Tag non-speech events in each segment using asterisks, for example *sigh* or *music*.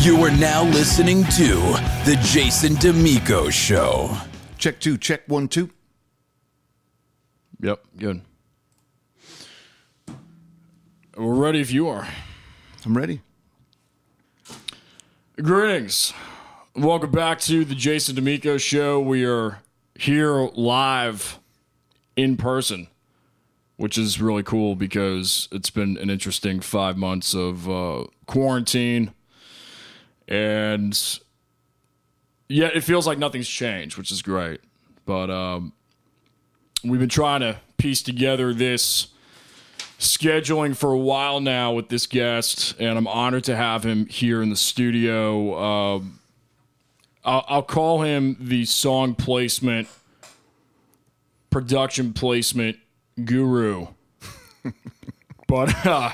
You are now listening to The Jason Damico Show. Check two, check one, two. Yep, good. We're ready if you are. I'm ready. Greetings. Welcome back to the Jason Damico Show. We are here live in person, which is really cool because it's been an interesting five months of uh, quarantine. And yeah, it feels like nothing's changed, which is great. But um, we've been trying to piece together this scheduling for a while now with this guest, and I'm honored to have him here in the studio. Um, I'll, I'll call him the song placement, production placement guru. *laughs* but uh,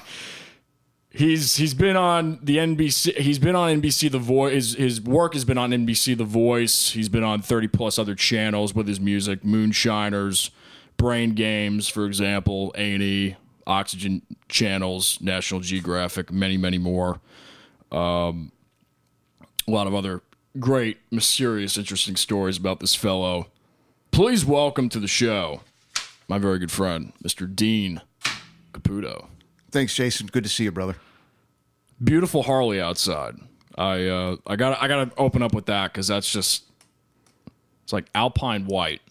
he's he's been on the NBC. He's been on NBC The Voice. His, his work has been on NBC The Voice. He's been on 30 plus other channels with his music, Moonshiners, Brain Games, for example, A&E, Oxygen channels, National Geographic, many many more. Um, a lot of other great, mysterious, interesting stories about this fellow. Please welcome to the show my very good friend, Mr. Dean Caputo. Thanks, Jason. Good to see you, brother. Beautiful Harley outside. I uh, I got I got to open up with that because that's just it's like alpine white.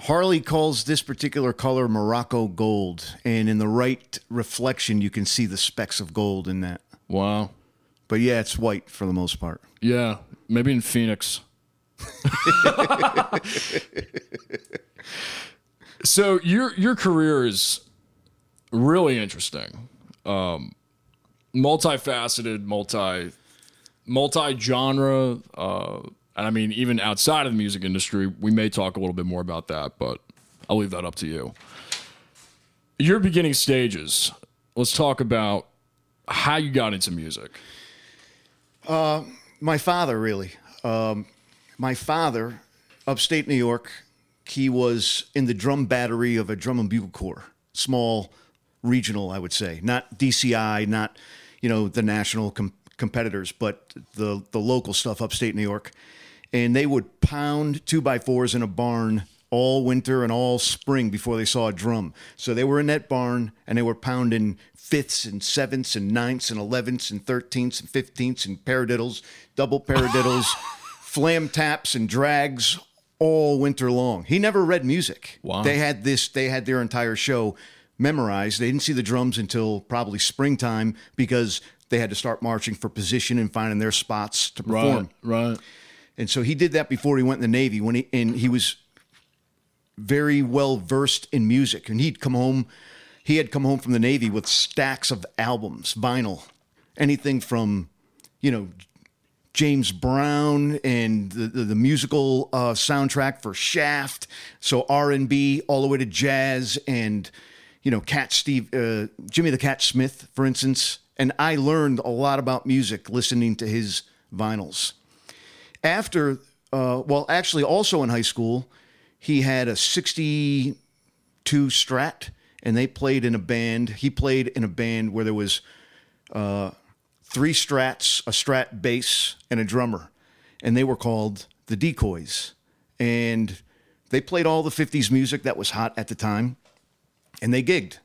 Harley calls this particular color Morocco gold, and in the right reflection, you can see the specks of gold in that. Wow. But yeah, it's white for the most part. Yeah, maybe in Phoenix. *laughs* so your your career is really interesting, um, multifaceted, multi multi genre, uh, and I mean even outside of the music industry, we may talk a little bit more about that, but I'll leave that up to you. Your beginning stages. Let's talk about how you got into music. Uh, My father, really. Um, my father, upstate New York, he was in the drum battery of a drum and bugle corps, small, regional, I would say, not DCI, not you know the national com- competitors, but the the local stuff, upstate New York, and they would pound two by fours in a barn all winter and all spring before they saw a drum. So they were in that barn and they were pounding fifths and sevenths and ninths and elevenths and thirteenths and fifteenths and paradiddles, double paradiddles, *laughs* flam taps and drags all winter long. He never read music. Wow. They had this, they had their entire show memorized. They didn't see the drums until probably springtime because they had to start marching for position and finding their spots to perform. right. right. And so he did that before he went in the Navy when he and he was very well versed in music. And he'd come home, he had come home from the Navy with stacks of albums, vinyl, anything from, you know, James Brown and the, the, the musical uh, soundtrack for Shaft. So R and B all the way to jazz and, you know, Cat Steve, uh, Jimmy the Cat Smith, for instance. And I learned a lot about music listening to his vinyls after uh, well actually also in high school he had a 62 strat and they played in a band he played in a band where there was uh, three strats a strat bass and a drummer and they were called the decoys and they played all the 50s music that was hot at the time and they gigged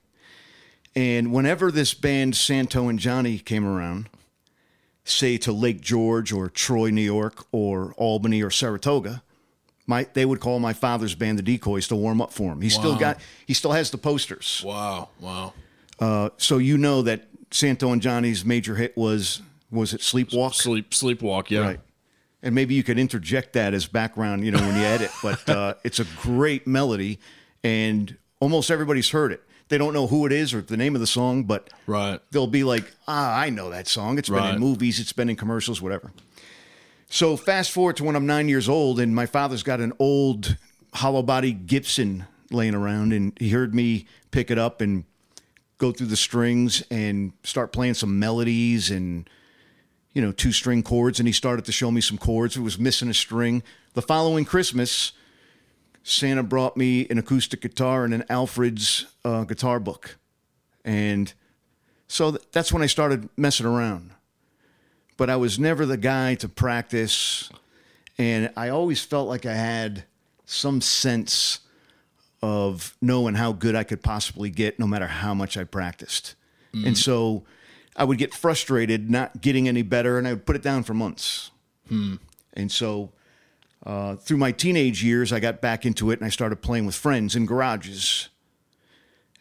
and whenever this band santo and johnny came around say to Lake George or Troy, New York, or Albany or Saratoga, my they would call my father's band the Decoys to warm up for him. He still got he still has the posters. Wow. Wow. Uh, so you know that Santo and Johnny's major hit was was it Sleepwalk? Sleep sleepwalk, yeah. Right. And maybe you could interject that as background, you know, when you edit. But uh, it's a great melody, and almost everybody's heard it. They don't know who it is or the name of the song, but Right. they'll be like, ah, I know that song. It's been in movies, it's been in commercials, whatever. So fast forward to when I'm nine years old, and my father's got an old hollow body Gibson laying around, and he heard me pick it up and go through the strings and start playing some melodies and you know two string chords, and he started to show me some chords. It was missing a string. The following Christmas, Santa brought me an acoustic guitar and an Alfred's uh, guitar book, and so th- that's when I started messing around. but I was never the guy to practice. And I always felt like I had some sense of knowing how good I could possibly get no matter how much I practiced. And so I would get frustrated not getting any better and I would put it down for months. And so uh, through my teenage years, I got back into it and I started playing with friends in garages.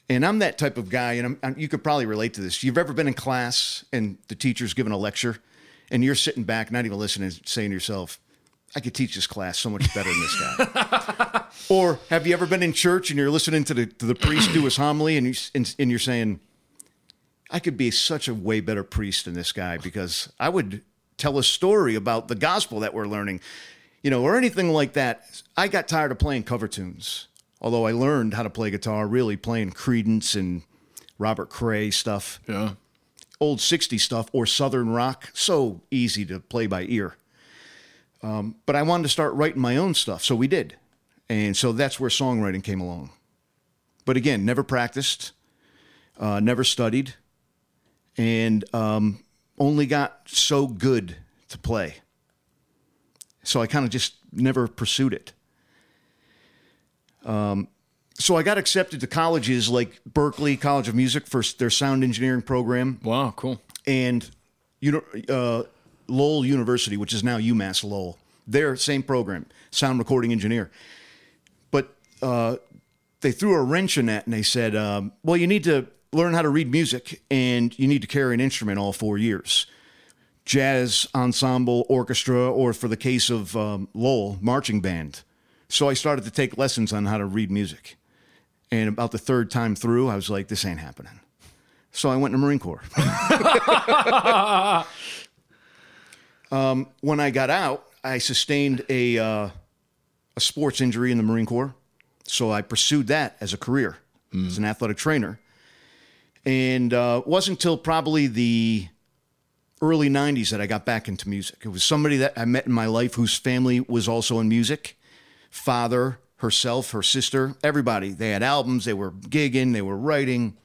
And I'm that type of guy, and I'm, I'm, you could probably relate to this. You've ever been in class and the teacher's giving a lecture, and you're sitting back, not even listening, saying to yourself, I could teach this class so much better than this guy. *laughs* or have you ever been in church and you're listening to the, to the priest do his homily, and, you, and, and you're saying, I could be such a way better priest than this guy because I would tell a story about the gospel that we're learning, you know, or anything like that. I got tired of playing cover tunes, although I learned how to play guitar really playing Creedence and Robert Cray stuff, Yeah. old 60s stuff, or Southern rock. So easy to play by ear. Um, but I wanted to start writing my own stuff, so we did. And so that's where songwriting came along. But again, never practiced, uh, never studied and um, only got so good to play. So I kind of just never pursued it. Um, so I got accepted to colleges like Berklee College of Music for their sound engineering program Wow, cool. and uni- uh, Lowell University, which is now UMass Lowell. Their same program, sound recording engineer. But uh, they threw a wrench in that and they said, um, well, you need to learn how to read music and you need to carry an instrument all four years jazz ensemble, orchestra, or for the case of um, Lowell, marching band. So I started to take lessons on how to read music. And about the third time through, I was like, this ain't happening. So I went the Marine Corps. *laughs* um, when I got out, I sustained a, uh, a sports injury in the Marine Corps. So I pursued that as a career as an athletic trainer. And uh, it wasn't until probably the early 90s that I got back into music. It was somebody that I met in my life whose family was also in music father, herself, her sister, everybody. They had albums, they were gigging, they were writing.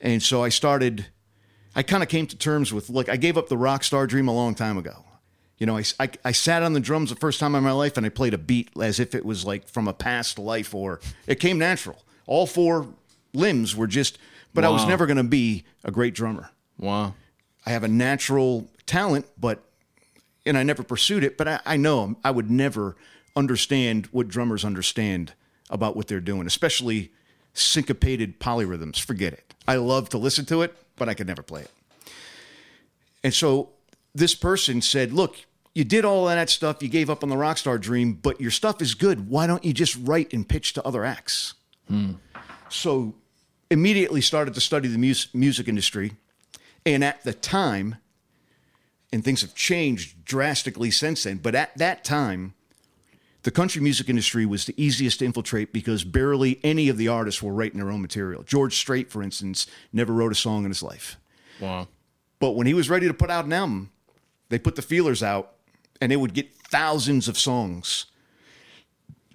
And so I started, I kind of came to terms with, look, I gave up the rock star dream a long time ago. You know, I, I, I sat on the drums the first time in my life and I played a beat as if it was like from a past life or it came natural. All four limbs were just, but I was never going to be a great drummer. Wow. I have a natural talent, but and I never pursued it. But I, I know I would never understand what drummers understand about what they're doing, especially syncopated polyrhythms. Forget it. I love to listen to it, but I could never play it. And so this person said, "Look, you did all of that stuff. You gave up on the rock star dream, but your stuff is good. Why don't you just write and pitch to other acts?" Hmm. So immediately started to study the mus- music industry. And at the time, and things have changed drastically since then, but at that time, the country music industry was the easiest to infiltrate because barely any of the artists were writing their own material. George Strait, for instance, never wrote a song in his life. Wow. But when he was ready to put out an album, they put the feelers out and they would get thousands of songs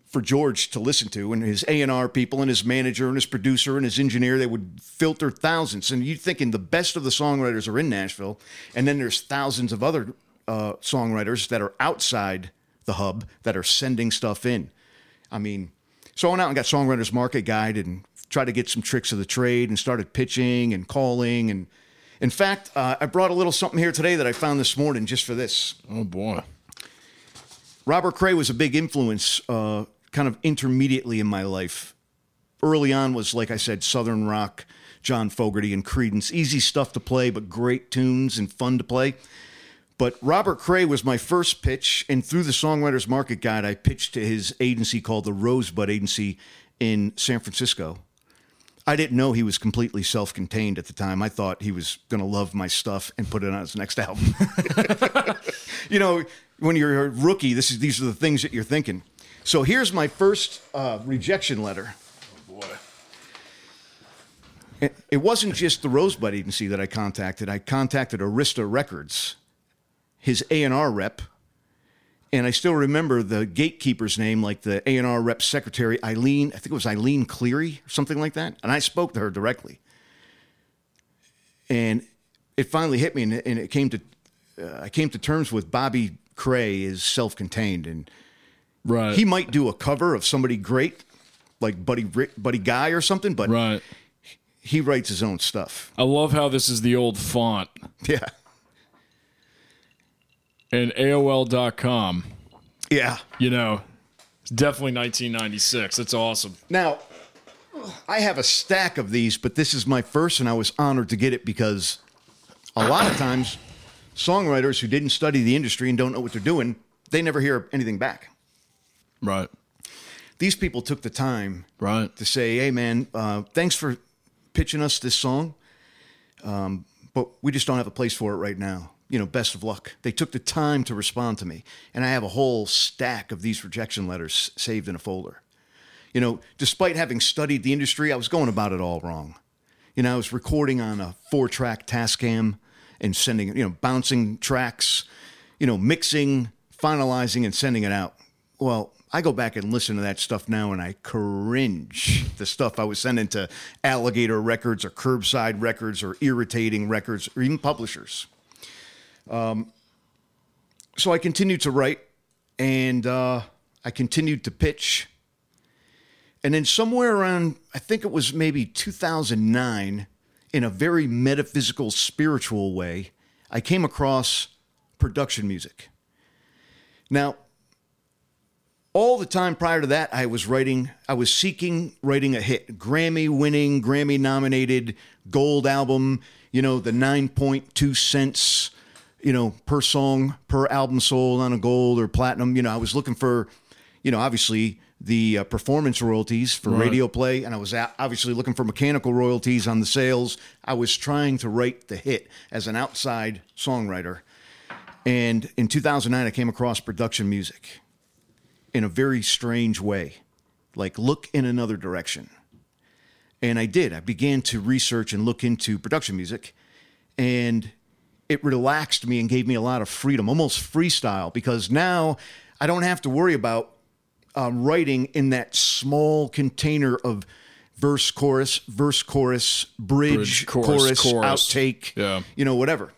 for George to listen to and his A&R people and his manager and his producer and his engineer they would filter thousands. And you're thinking the best of the songwriters are in Nashville and then there's thousands of other uh, songwriters that are outside the hub that are sending stuff in. I mean so I went out and got Songwriters Market Guide and tried to get some tricks of the trade and started pitching and calling. And in fact uh, I brought a little something here today that I found this morning just for this. Oh boy. Robert Cray was a big influence, uh, kind of intermediately in my life. Early on was, like I said, Southern rock, John Fogerty and Creedence. Easy stuff to play, but great tunes and fun to play. But Robert Cray was my first pitch, and through the Songwriters Market Guide, I pitched to his agency called the Rosebud Agency in San Francisco. I didn't know he was completely self contained at the time. I thought he was going to love my stuff and put it on his next album. *laughs* you know, when you're a rookie, this is these are the things that you're thinking. So here's my first uh, rejection letter. Boy. It, it wasn't just the Rosebud Agency that I contacted. I contacted Arista Records, his A and R rep, and I still remember the gatekeeper's name, like the A and R rep secretary Eileen. I think it was Eileen Cleary or something like that. And I spoke to her directly, and it finally hit me, and it, and it came to uh, I came to terms with Bobby Cray is self-contained, and Right. he might do a cover of somebody great, like Buddy Rick, Buddy Guy or something, but right. he writes his own stuff. I love how this is the old font *laughs* Yeah, and AOL.com. yeah. You know, it's definitely 1996. That's awesome. Now, I have a stack of these, but this is my first, and I was honored to get it because a lot of times songwriters who didn't study the industry and don't know what they're doing, they never hear anything back. Right. These people took the time Right. to say, "Hey, man, uh, thanks for pitching us this song, um, but we just don't have a place for it right now. You know, best of luck." They took the time to respond to me, and I have a whole stack of these rejection letters saved in a folder. You know, despite having studied the industry, I was going about it all wrong. You know, I was recording on a four-track Tascam and sending, you know, bouncing tracks, you know, mixing, finalizing, and sending it out. Well, I go back and listen to that stuff now and I cringe. The stuff I was sending to Alligator Records or Curbside Records or Irritating Records or even publishers. Um, so I continued to write and uh, I continued to pitch. And then somewhere around, I think it was maybe 2009, in a very metaphysical, spiritual way, I came across production music. Now, all the time prior to that, I was writing, I was seeking writing a hit, Grammy winning, Grammy nominated, gold album, you know, the 9.2 cents, you know, per song, per album sold on a gold or platinum. You know, I was looking for, you know, obviously the uh, performance royalties for radio play, and I was obviously looking for mechanical royalties on the sales. I was trying to write the hit as an outside songwriter. And in 2009, I came across production music in a very strange way, like look in another direction. And I did. I began to research and look into production music, and it relaxed me and gave me a lot of freedom, almost freestyle, because now I don't have to worry about um, writing in that small container of verse, chorus, verse, chorus, bridge, Bridge, chorus, chorus, chorus. outtake, Yeah. you know, whatever.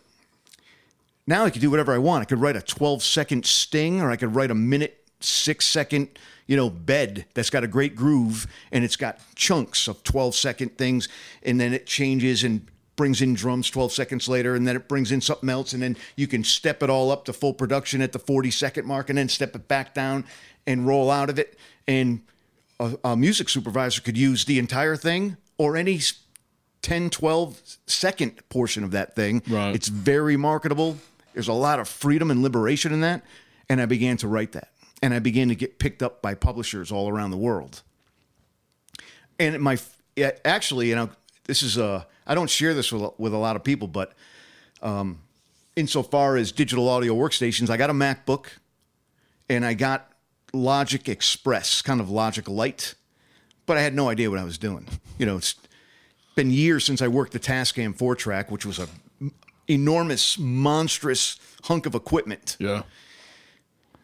Now I could do whatever I want. I could write a 12 second sting or I could write a minute, six second, you know, bed that's got a great groove and it's got chunks of 12 second things. And then it changes and brings in drums 12 seconds later. And then it brings in something else. And then you can step it all up to full production at the 40 second mark and then step it back down and roll out of it. And a, a music supervisor could use the entire thing or any 10, 12 second portion of that thing. Right. It's very marketable. There's a lot of freedom and liberation in that. And I began to write that. And I began to get picked up by publishers all around the world. And my, actually, you know, this is a, I don't share this with, with a lot of people, but um, insofar as digital audio workstations, I got a MacBook and I got Logic Express, kind of Logic Lite, but I had no idea what I was doing. You know, it's been years since I worked the Tascam 4 track, which was a enormous, monstrous hunk of equipment. Yeah.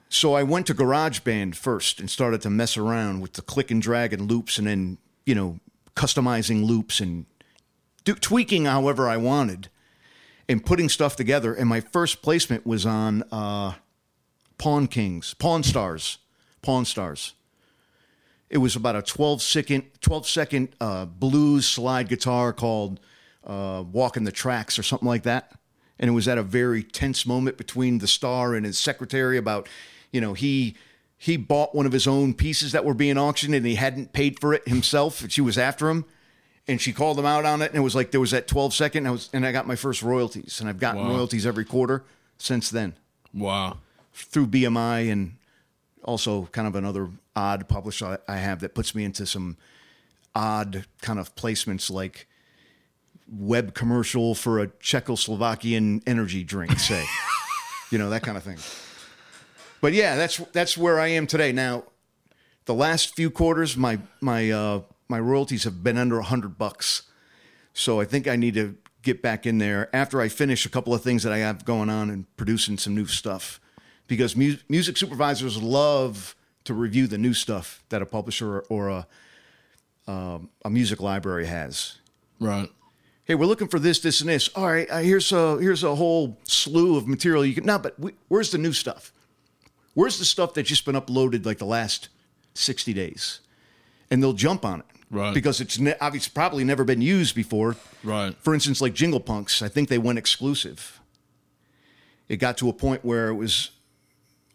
So I went to GarageBand first and started to mess around with the click and drag and loops and then, you know, customizing loops and do, tweaking however I wanted and putting stuff together. And my first placement was on uh, Pawn Kings, Pawn Stars, Pawn Stars. It was about a 12 second, 12 second uh, blues slide guitar called uh, Walking the Tracks or something like that. And it was at a very tense moment between the star and his secretary about, you know, he he bought one of his own pieces that were being auctioned and he hadn't paid for it himself. And she was after him. And she called him out on it. And it was like there was that 12 second. And I, was, and I got my first royalties. And I've gotten Wow. royalties every quarter since then Wow. through BMI and also kind of another odd publisher I have that puts me into some odd kind of placements like web commercial for a Czechoslovakian energy drink, say. *laughs* you know, that kind of thing. But yeah, that's that's where I am today. Now, the last few quarters my my uh my royalties have been under a 100 bucks. So I think I need to get back in there after I finish a couple of things that I have going on and producing some new stuff. Because mu- music supervisors love to review the new stuff that a publisher or a um, a music library has. Right. hey, we're looking for this, this, and this. All right, uh, here's a here's a whole slew of material you can. No, but we, where's the new stuff? Where's the stuff that's just been uploaded like the last sixty days? And they'll jump on it, Right. Because it's ne- obviously probably never been used before. Right. For instance, like Jingle Punks, I think they went exclusive. It got to a point where it was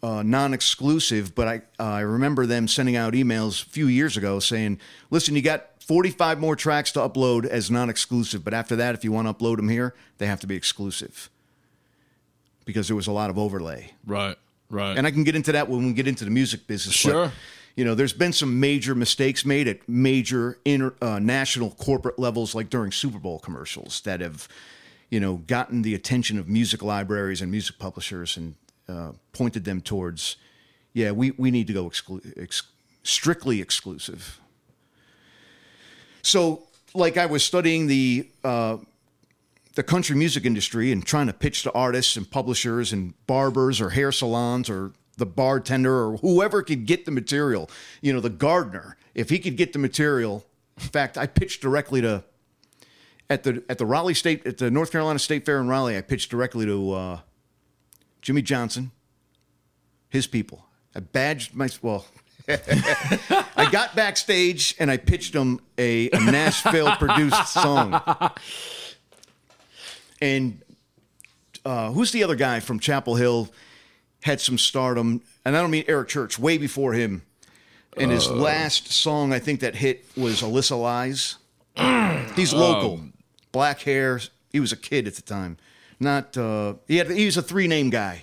uh, non-exclusive, but I uh, I remember them sending out emails a few years ago saying, "Listen, you got 45 more tracks to upload as non-exclusive, but after that, if you want to upload them here, they have to be exclusive." Because there was a lot of overlay, Right. Right. and I can get into that when we get into the music business. but, Sure. you know, there's been some major mistakes made at major inter, uh, national corporate levels, like during Super Bowl commercials, that have, you know, gotten the attention of music libraries and music publishers and uh, pointed them towards, yeah, we, we need to go exclu- ex- strictly exclusive. So, like, I was studying the uh, the country music industry and trying to pitch to artists and publishers and barbers or hair salons or the bartender or whoever could get the material. You know, the gardener, if he could get the material. In fact, I pitched directly to at the at the Raleigh State at the North Carolina State Fair in Raleigh. I pitched directly to uh, Jimmy Johnson, his people. I badged my well. *laughs* I got backstage and I pitched him a, a Nashville produced song. *laughs* And uh, who's the other guy from Chapel Hill? Had some stardom, and I don't mean Eric Church. Way before him, and his last song I think that hit was "Alyssa Lies." *clears throat* He's local, black hair. He was a kid at the time. Not uh, he had he was a three name guy.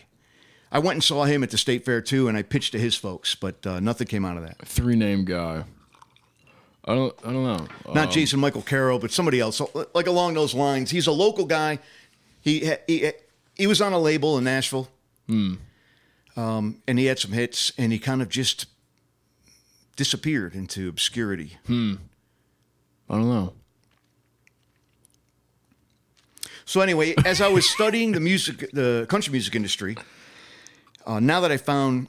I went and saw him at the state fair too, and I pitched to his folks, but uh, nothing came out of that. Three name guy. I don't. I don't know. Not Jason Michael Carroll, but somebody else, So, like along those lines. He's a local guy. He he he was on a label in Nashville, um, and he had some hits, and he kind of just disappeared into obscurity. I don't know. So anyway, as I was studying the music, the country music industry, uh, now that I found,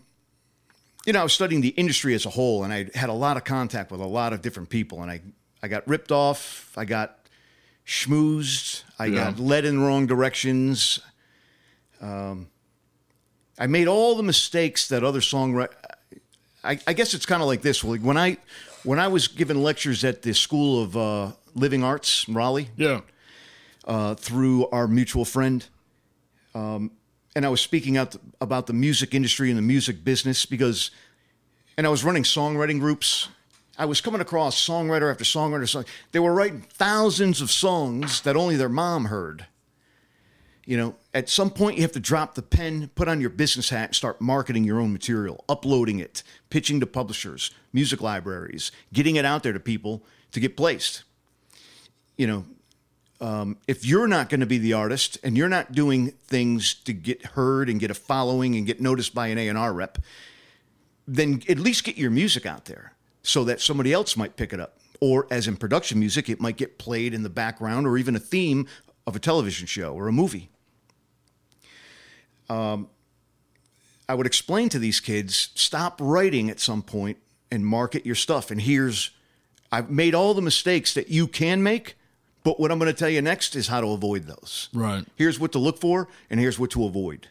you know, I was studying the industry as a whole, and I had a lot of contact with a lot of different people, and I, I got ripped off, I got schmoozed, I Yeah. got led in the wrong directions. Um, I made all the mistakes that other songwriters. I, I guess it's kind of like this. Like when I, when I was giving lectures at the School of uh, Living Arts in Raleigh, Yeah. uh, through our mutual friend. Um, and I was speaking out about the music industry and the music business because, and I was running songwriting groups. I was coming across songwriter after songwriter. Song. They were writing thousands of songs that only their mom heard. You know, at some point you have to drop the pen, put on your business hat, and start marketing your own material, uploading it, pitching to publishers, music libraries, getting it out there to people to get placed. You know, if you're not going to be the artist and you're not doing things to get heard and get a following and get noticed by an A&R rep, then at least get your music out there so that somebody else might pick it up. Or as in production music, it might get played in the background or even a theme of a television show or a movie. Um, I would explain to these kids, stop writing at some point and market your stuff. And here's, I've made all the mistakes that you can make, but what I'm going to tell you next is how to avoid those. Right. Here's what to look for, and here's what to avoid.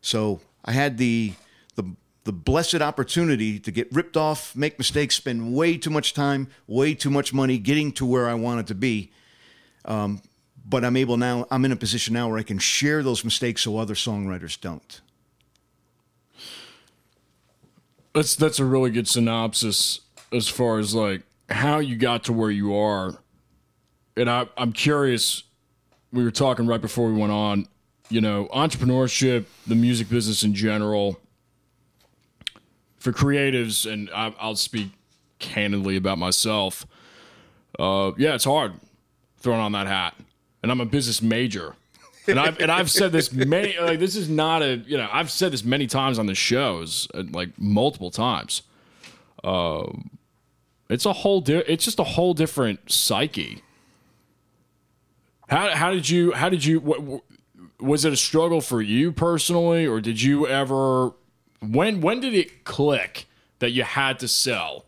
So I had the the the blessed opportunity to get ripped off, make mistakes, spend way too much time, way too much money getting to where I wanted to be. Um, but I'm able now. I'm in a position now where I can share those mistakes so other songwriters don't. That's that's a really good synopsis as far as like how you got to where you are. And I, I'm curious. We were talking right before we went on. You know, entrepreneurship, the music business in general, for creatives, and I, I'll speak candidly about myself. Uh, yeah, it's hard throwing on that hat, and I'm a business major. and I've and I've said this many like this is not a you know I've said this many times on the shows uh, like multiple times. Um, it's a whole di- it's just a whole different psyche. How how did you how did you what, was it a struggle for you personally or did you ever when when did it click that you had to sell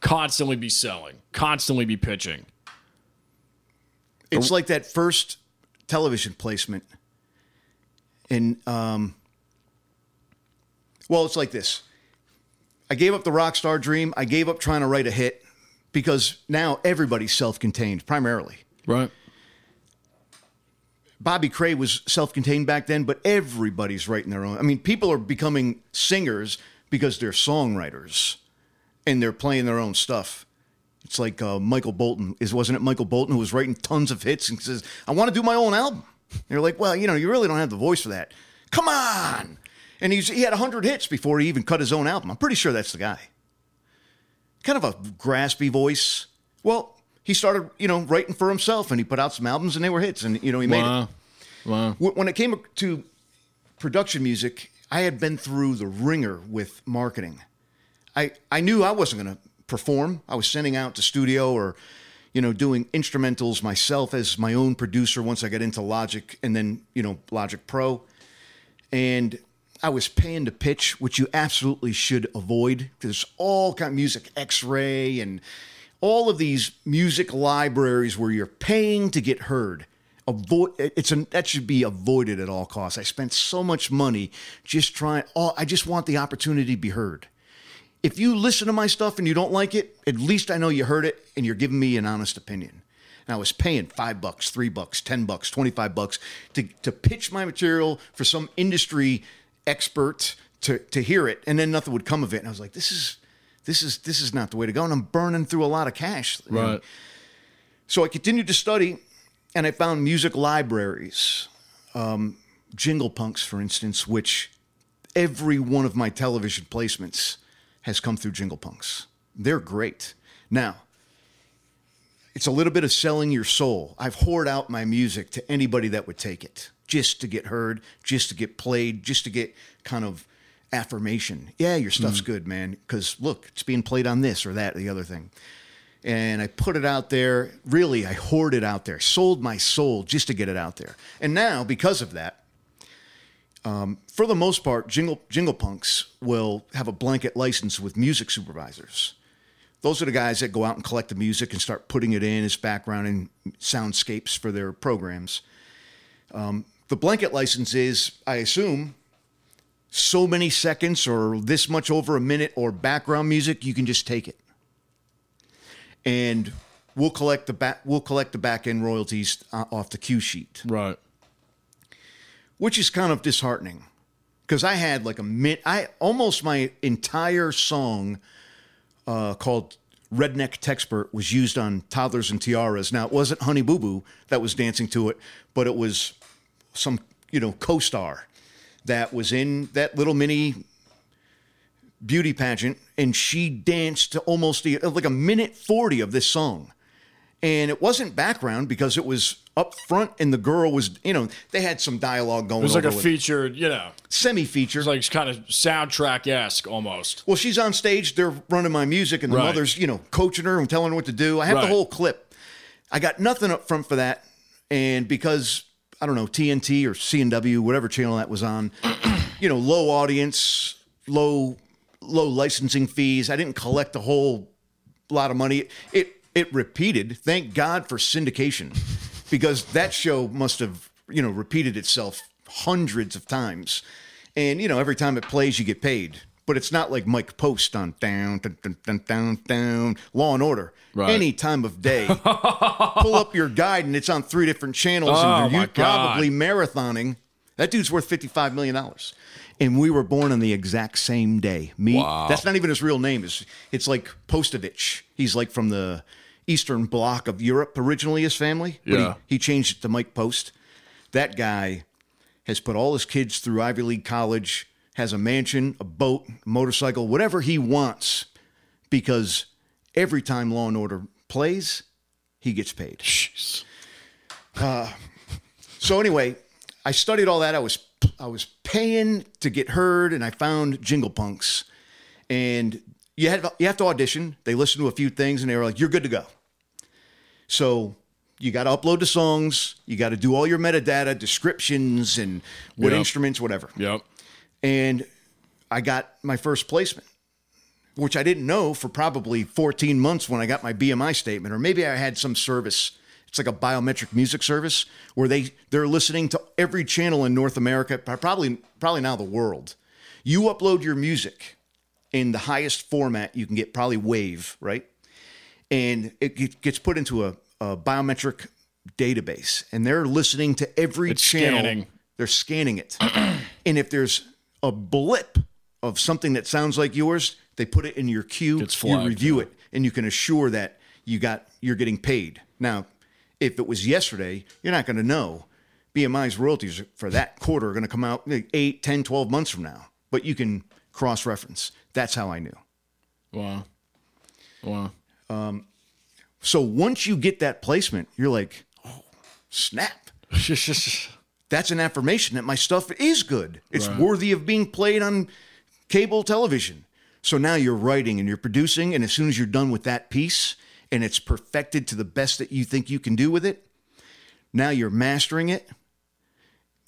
constantly be selling constantly be pitching It's like that first television placement. And um well, it's like this. I gave up the rock star dream. I gave up trying to write a hit because now everybody's self-contained primarily. Right. Bobby Cray was self-contained back then, but everybody's writing their own. I mean, people are becoming singers because they're songwriters and they're playing their own stuff. It's like uh, Michael Bolton is wasn't it Michael Bolton who was writing tons of hits and says, "I want to do my own album." They're like, "Well, you know, you really don't have the voice for that." Come on. And he's, he had 100 hits before he even cut his own album. I'm pretty sure that's the guy. Kind of a graspy voice. Well, he started, you know, writing for himself and he put out some albums and they were hits and, you know, he made it. Wow. Wow. When it came to production music, I had been through the ringer with marketing. I, I knew I wasn't going to perform. I was sending out to studio or, you know, doing instrumentals myself as my own producer once I got into Logic and then, you know, Logic Pro. And I was paying to pitch, which you absolutely should avoid. There's all kind of music, X-ray, and all of these music libraries where you're paying to get heard. Avoid it's an that should be avoided at all costs. I spent so much money just trying. Oh, I just want the opportunity to be heard. If you listen to my stuff and you don't like it, at least I know you heard it and you're giving me an honest opinion. And I was paying five bucks, three bucks, ten bucks, twenty-five bucks to to pitch my material for some industry expert to to hear it, and then nothing would come of it. And I was like, this is this is this is not the way to go. And I'm burning through a lot of cash. Right. So I continued to study, and I found music libraries, um, Jingle Punks, for instance, which every one of my television placements has come through Jingle Punks. They're great. Now, it's a little bit of selling your soul. I've hoard out my music to anybody that would take it, just to get heard, just to get played, just to get kind of affirmation. Yeah, your stuff's good, man. Because look, it's being played on this or that, or the other thing and I put it out there. Really, I hoarded out there, sold my soul just to get it out there. And now, because of that, um, for the most part, Jingle Jingle Punks will have a blanket license with music supervisors. Those are the guys that go out and collect the music and start putting it in as background and soundscapes for their programs. Um, the blanket license is, I assume, so many seconds or this much over a minute or background music, you can just take it and we'll collect the back we'll collect the back end royalties uh, off the cue sheet, Right. which is kind of disheartening because I had like a min I almost my entire song uh, called Redneck Texpert was used on Toddlers and Tiaras. Now it wasn't Honey Boo Boo that was dancing to it, but it was some you know co-star that was in that little mini beauty pageant and she danced to almost the, uh, like a minute 40 of this song and it wasn't background because it was up front and the girl was you know they had some dialogue going on. It was like a featured, you know, semi-feature it's like kind of soundtrack esque almost. well she's on stage they're running my music and the Right. mother's you know coaching her and telling her what to do i have the whole clip i got nothing up front for that and because i don't know tnt or cnw whatever channel that was on *clears throat* you know low audience low low licensing fees. I didn't collect a whole lot of money. It it repeated. Thank god for syndication *laughs* because that show must have you know repeated itself hundreds of times. And you know every time it plays you get paid but it's not like mike post on down down down down, down, down. Law and order. Right. any time of day. *laughs* Pull up your guide and it's on three different channels Oh, and you're probably marathoning. That dude's worth 55 million dollars. And we were born on the exact same day. Me Wow. that's not even his real name. It's, it's like postovich. He's like from the eastern bloc of europe originally his family but Yeah. he, he changed it to mike post. That guy has put all his kids through ivy league college has a mansion a boat motorcycle whatever he wants because every time law and order plays he gets paid Jeez. Uh, so anyway, I studied all that. I was I was paying to get heard, and I found Jingle Punks, and you had you have to audition. They listened to a few things, and they were like, "You're good to go." So you got to upload the songs. You got to do all your metadata, descriptions, and what Yep. instruments, whatever. Yep. And I got my first placement, which I didn't know for probably 14 months when I got my BMI statement, or maybe I had some service It's like a biometric music service where they they're listening to every channel in North America, probably probably now the world. You upload your music in the highest format you can get, probably Wave, right? And it gets put into a, a biometric database, and they're listening to every It's channel. scanning. They're scanning it, *clears throat* and if there's a blip of something that sounds like yours, they put it in your queue. Gets you review yeah. it, and you can assure that you got you're getting paid. Now, if it was yesterday, you're not going to know. BMI's royalties for that quarter are going to come out like 8, 10, 12 months from now, but you can cross reference. That's how I knew. Wow. Wow. Um, So once you get that placement, you're like, oh, snap. *laughs* That's an affirmation that my stuff is good. It's Right. worthy of being played on cable television. So now you're writing and you're producing, and as soon as you're done with that piece and it's perfected to the best that you think you can do with it, now you're mastering it.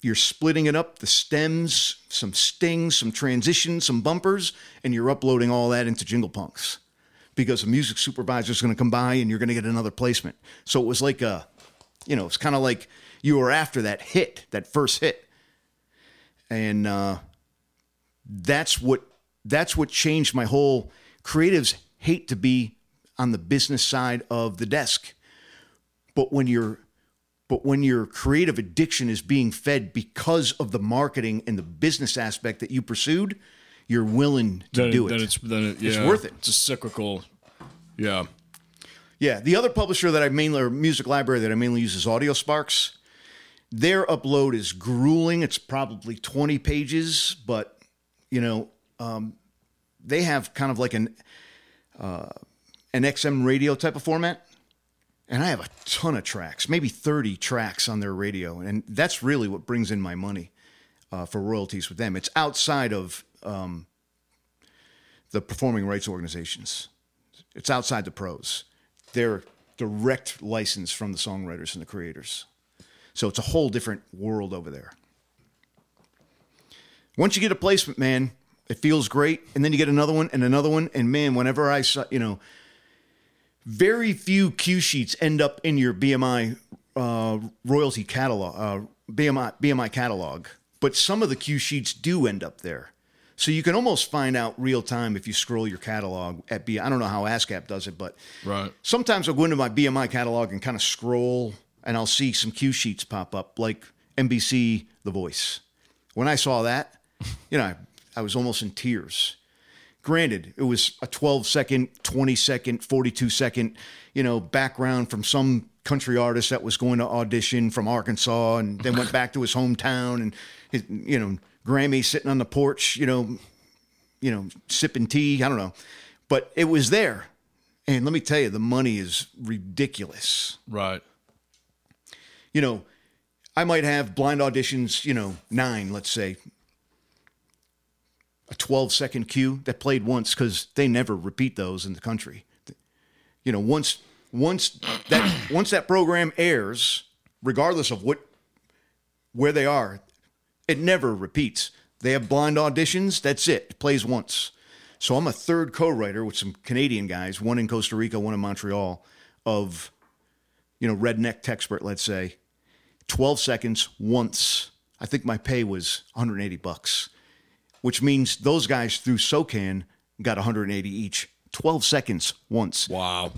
You're splitting it up, the stems, some stings, some transitions, some bumpers, and you're uploading all that into Jingle Punks because a music supervisor is going to come by and you're going to get another placement. So it was like a, you know, it's kind of like you were after that hit, that first hit, and uh, that's what that's what changed my whole. Creatives hate to be on the business side of the desk, but when you're but when your creative addiction is being fed because of the marketing and the business aspect that you pursued, you're willing to Then, do then it. it's then it, It's worth it. It's a cyclical. Yeah. Yeah, the other publisher that I mainly, or music library that I mainly use is AudioSparx. Their upload is grueling. It's probably 20 pages, but you know, um, they have kind of like an uh, an XM radio type of format, and I have a ton of tracks, maybe 30 tracks on their radio, and that's really what brings in my money uh, for royalties with them. It's outside of um, the performing rights organizations. It's outside the pros. They're direct license from the songwriters and the creators. So it's a whole different world over there. Once you get a placement, man, it feels great. And then you get another one and another one. And man, whenever I saw, you know, very few cue sheets end up in your BMI uh, royalty catalog, uh, BMI, BMI catalog, but some of the cue sheets do end up there. So you can almost find out real time if you scroll your catalog at B. I don't know how ASCAP does it, but Right. sometimes I'll go into my BMI catalog and kind of scroll and I'll see some cue sheets pop up, like NBC The Voice. When I saw that, *laughs* you know, I, I was almost in tears. Granted, it was a 12 second, 20 second, 42 second, you know, background from some country artist that was going to audition from Arkansas and then went back to his hometown and, his, you know, Grammy sitting on the porch, you know, you know, sipping tea. I don't know. But it was there. And let me tell you, the money is ridiculous. Right. You know, I might have blind auditions, you know, nine, let's say, a 12 second cue that played once because they never repeat those in the country. You know, once once that *coughs* once that program airs, regardless of what where they are, it never repeats. They have blind auditions, that's it. It plays once. So I'm a third co-writer with some Canadian guys, one in Costa Rica, one in Montreal, of you know, redneck texpert, let's say. 12 seconds once. I think my pay was 180 bucks, which means those guys through SOCAN got 180 each. 12 seconds once. Wow.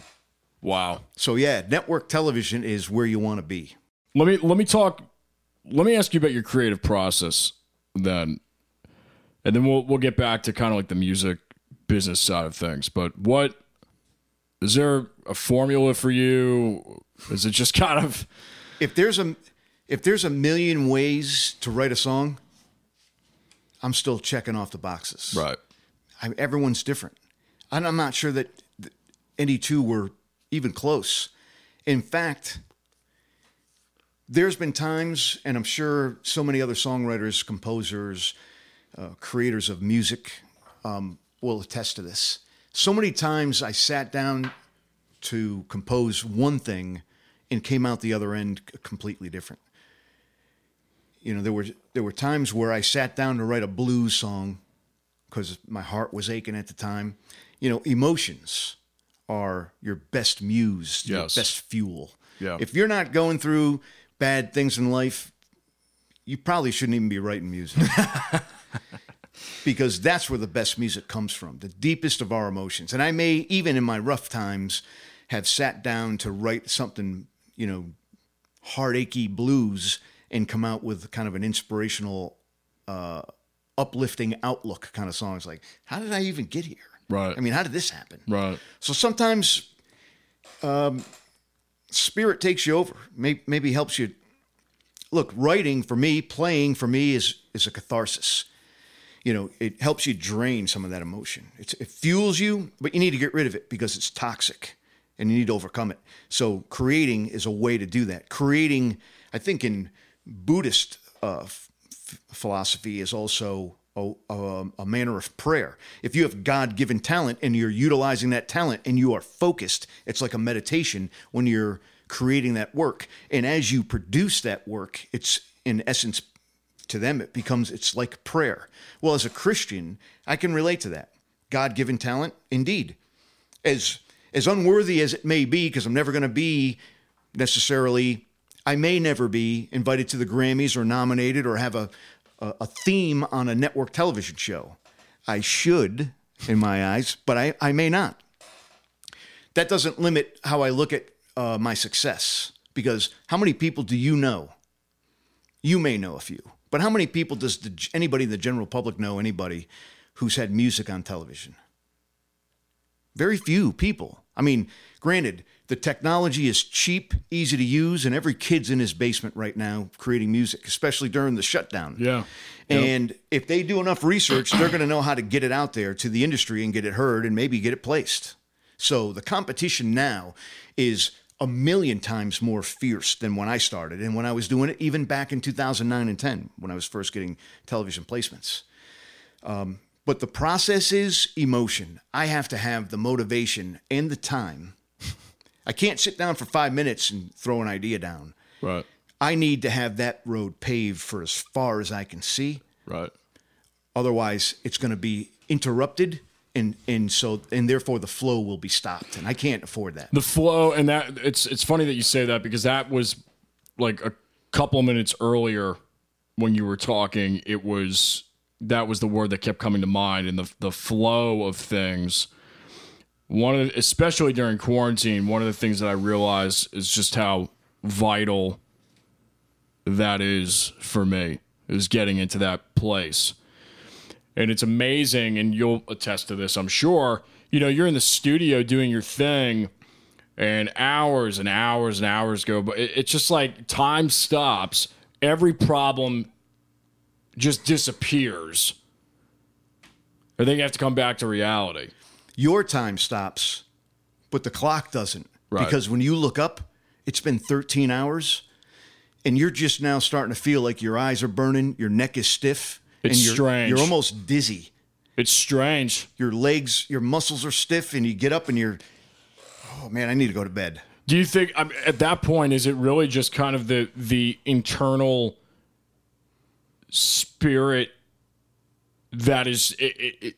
Wow. So yeah, network television is where you want to be. Let me let me talk. Let me ask you about your creative process then, and then we'll we'll get back to kind of like the music business side of things. But what is there a formula for you? Is it just kind of If there's a if there's a million ways to write a song, I'm still checking off the boxes. right? I, everyone's different. And I'm not sure that any two were even close. In fact, there's been times, and I'm sure so many other songwriters, composers, uh, creators of music um, will attest to this. So many times I sat down to compose one thing and came out the other end completely different. You know, there were there were times where I sat down to write a blues song because my heart was aching at the time. You know, emotions are your best muse, your best fuel. Yeah. If you're not going through bad things in life, you probably shouldn't even be writing music. *laughs* because that's where the best music comes from, the deepest of our emotions. And I may, even in my rough times, have sat down to write something, you know, heartachy blues and come out with kind of an inspirational, uh, uplifting outlook kind of songs. Like, how did I even get here? Right. I mean, how did this happen? Right. So sometimes um, spirit takes you over, maybe, maybe helps you. Look, writing for me, playing for me is is a catharsis. You know, it helps you drain some of that emotion. It's, it fuels you, but you need to get rid of it because it's toxic and you need to overcome it. So creating is a way to do that. Creating, I think, in Buddhist uh, f- philosophy is also a, a, a, manner of prayer. If you have God given talent and you're utilizing that talent and you are focused, it's like a meditation when you're creating that work. And as you produce that work, it's in essence to them, it becomes, it's like prayer. Well, as a Christian, I can relate to that. God given talent, indeed. As, as unworthy as it may be, because I'm never going to be necessarily, I may never be invited to the Grammys or nominated or have a, a, theme on a network television show. I should, in my eyes, but I, I may not. That doesn't limit how I look at uh, my success because how many people do you know? You may know a few, but how many people does the, anybody in the general public know anybody who's had music on television? Very few people. I mean, granted, the technology is cheap, easy to use, and every kid's in his basement right now creating music, especially during the shutdown. Yeah. And if they do enough research, they're going to know how to get it out there to the industry and get it heard and maybe get it placed. So the competition now is a million times more fierce than when I started and when I was doing it even back in 2009 and 10 when I was first getting television placements. Um, but the process is emotion. I have to have the motivation and the time. I can't sit down for five minutes and throw an idea down. Right. I need to have that road paved for as far as I can see. Right. Otherwise, it's going to be interrupted and and so and therefore the flow will be stopped and I can't afford that. The flow and that it's it's funny that you say that because that was like a couple minutes earlier when you were talking it was that was the word that kept coming to mind and the the flow of things one of the, especially during quarantine one of the things that I realized is just how vital that is for me is getting into that place. And it's amazing and you'll attest to this i'm sure. You know you're in the studio doing your thing and hours and hours and hours go but it, it's just like time stops every problem just disappears. And then you have to come back to reality Your time stops, but the clock doesn't. Right. Because when you look up, it's been 13 hours and you're just now starting to feel like your eyes are burning, your neck is stiff, It's and you're, strange. you're almost dizzy. it's strange Your legs, your muscles are stiff and you get up and you're oh man, I need to go to bed. Do you think at that point is it really just kind of the the internal spirit that is it, it, it,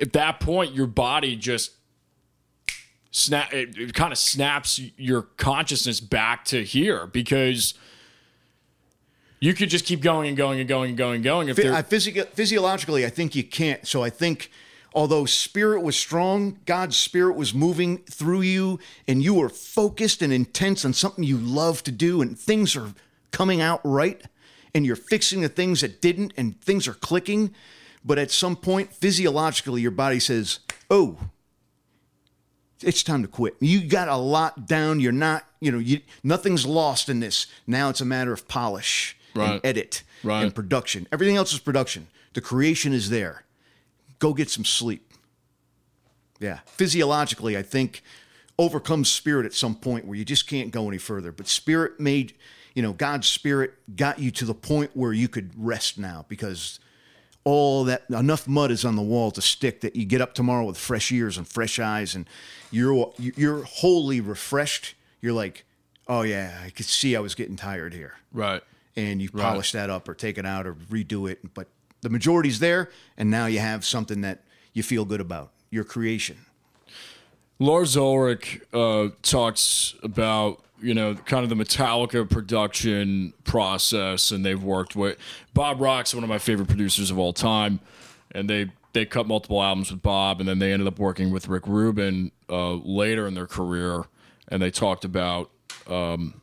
at that point your body just snap it, it kind of snaps your consciousness back to here because you could just keep going and going and going and going and going if Phy- I, physica- physiologically, I think you can't. So I think, although spirit was strong, God's spirit was moving through you, and you were focused and intense on something you love to do, and things are coming out right, and you're fixing the things that didn't, and things are clicking. But at some point, physiologically, your body says, "Oh, it's time to quit. You got a lot down. You're not, you know, you nothing's lost in this. Now it's a matter of polish Right. and edit Right. and production. Everything else is production. The creation is there. Go get some sleep. Yeah. Physiologically, I think overcomes spirit at some point where you just can't go any further. But spirit made, you know, God's spirit got you to the point where you could rest now because all that enough mud is on the wall to stick that you get up tomorrow with fresh ears and fresh eyes and you're you're wholly refreshed. You're like, "Oh yeah, I could see I was getting tired here." right and you polish that up or take it out or redo it. But the majority's there, and now you have something that you feel good about your creation. Lars Ulrich uh, talks about you know, kind of the Metallica production process, and they've worked with Bob Rock's one of my favorite producers of all time, and they they cut multiple albums with Bob, and then they ended up working with Rick Rubin uh, later in their career, and they talked about um,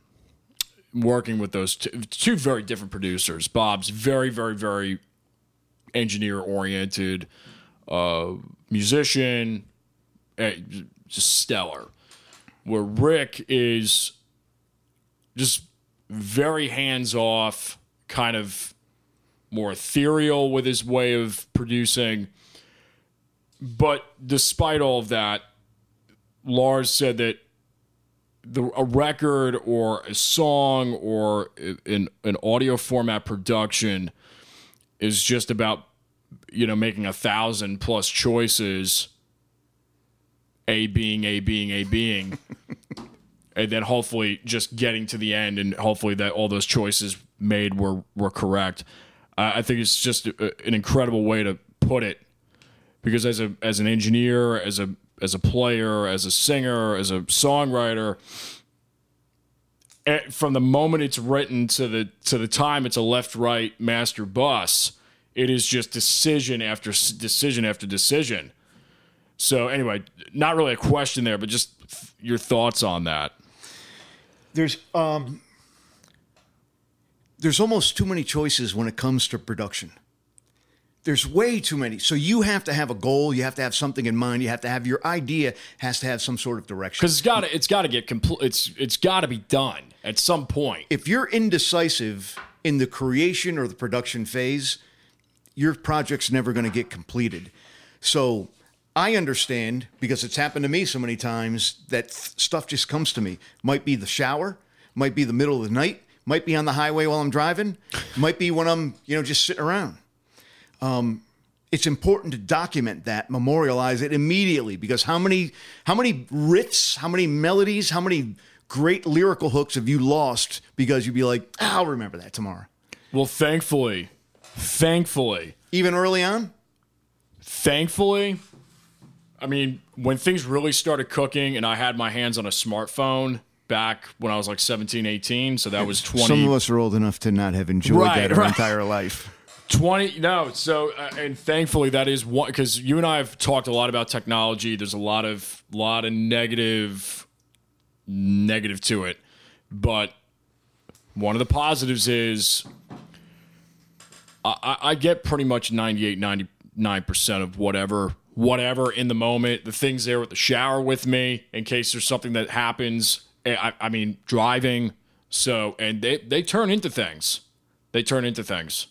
working with those two, two very different producers. Bob's very, very, very engineer oriented uh, musician, eh, just stellar. Where Rick is just very hands off, kind of more ethereal with his way of producing. But despite all of that, Lars said that the a record or a song or an an audio format production is just about you know making a thousand plus choices a being a being a being *laughs* and then hopefully just getting to the end and hopefully that all those choices made were were correct. Uh, i think it's just a, an incredible way to put it because as a as an engineer as a as a player as a singer as a songwriter eh, from the moment it's written to the to the time it's a left right master bus it is just decision after decision after decision. So anyway not really a question there but just your thoughts on that There's um there's almost too many choices when it comes to production. There's way too many. So you have to have a goal, you have to have something in mind, you have to have your idea has to have some sort of direction. because it's got to it's got to get complete it's it's got to be done at some point if you're indecisive in the creation or the production phase, your project's never going to get completed. So I understand because it's happened to me so many times that th- stuff just comes to me. Might be the shower, might be the middle of the night, might be on the highway while I'm driving, might be when I'm, you know, just sitting around. Um, it's important to document that, memorialize it immediately because how many how many riffs, how many melodies, how many great lyrical hooks have you lost because you'd be like, "Ah, I'll remember that tomorrow. well thankfully thankfully Even early on, thankfully, I mean, when things really started cooking and I had my hands on a smartphone back when I was like 17, 18, so that was 20. some of us are old enough to not have enjoyed Right, that our right. entire life. 20 no so uh, and thankfully that is one because you and i have talked a lot about technology there's a lot of lot of negative negative to it but one of the positives is i, I I get pretty much 98 99% of whatever whatever in the moment the things there with the shower with me in case there's something that happens eh, i, I mean driving so and they they turn into things they turn into things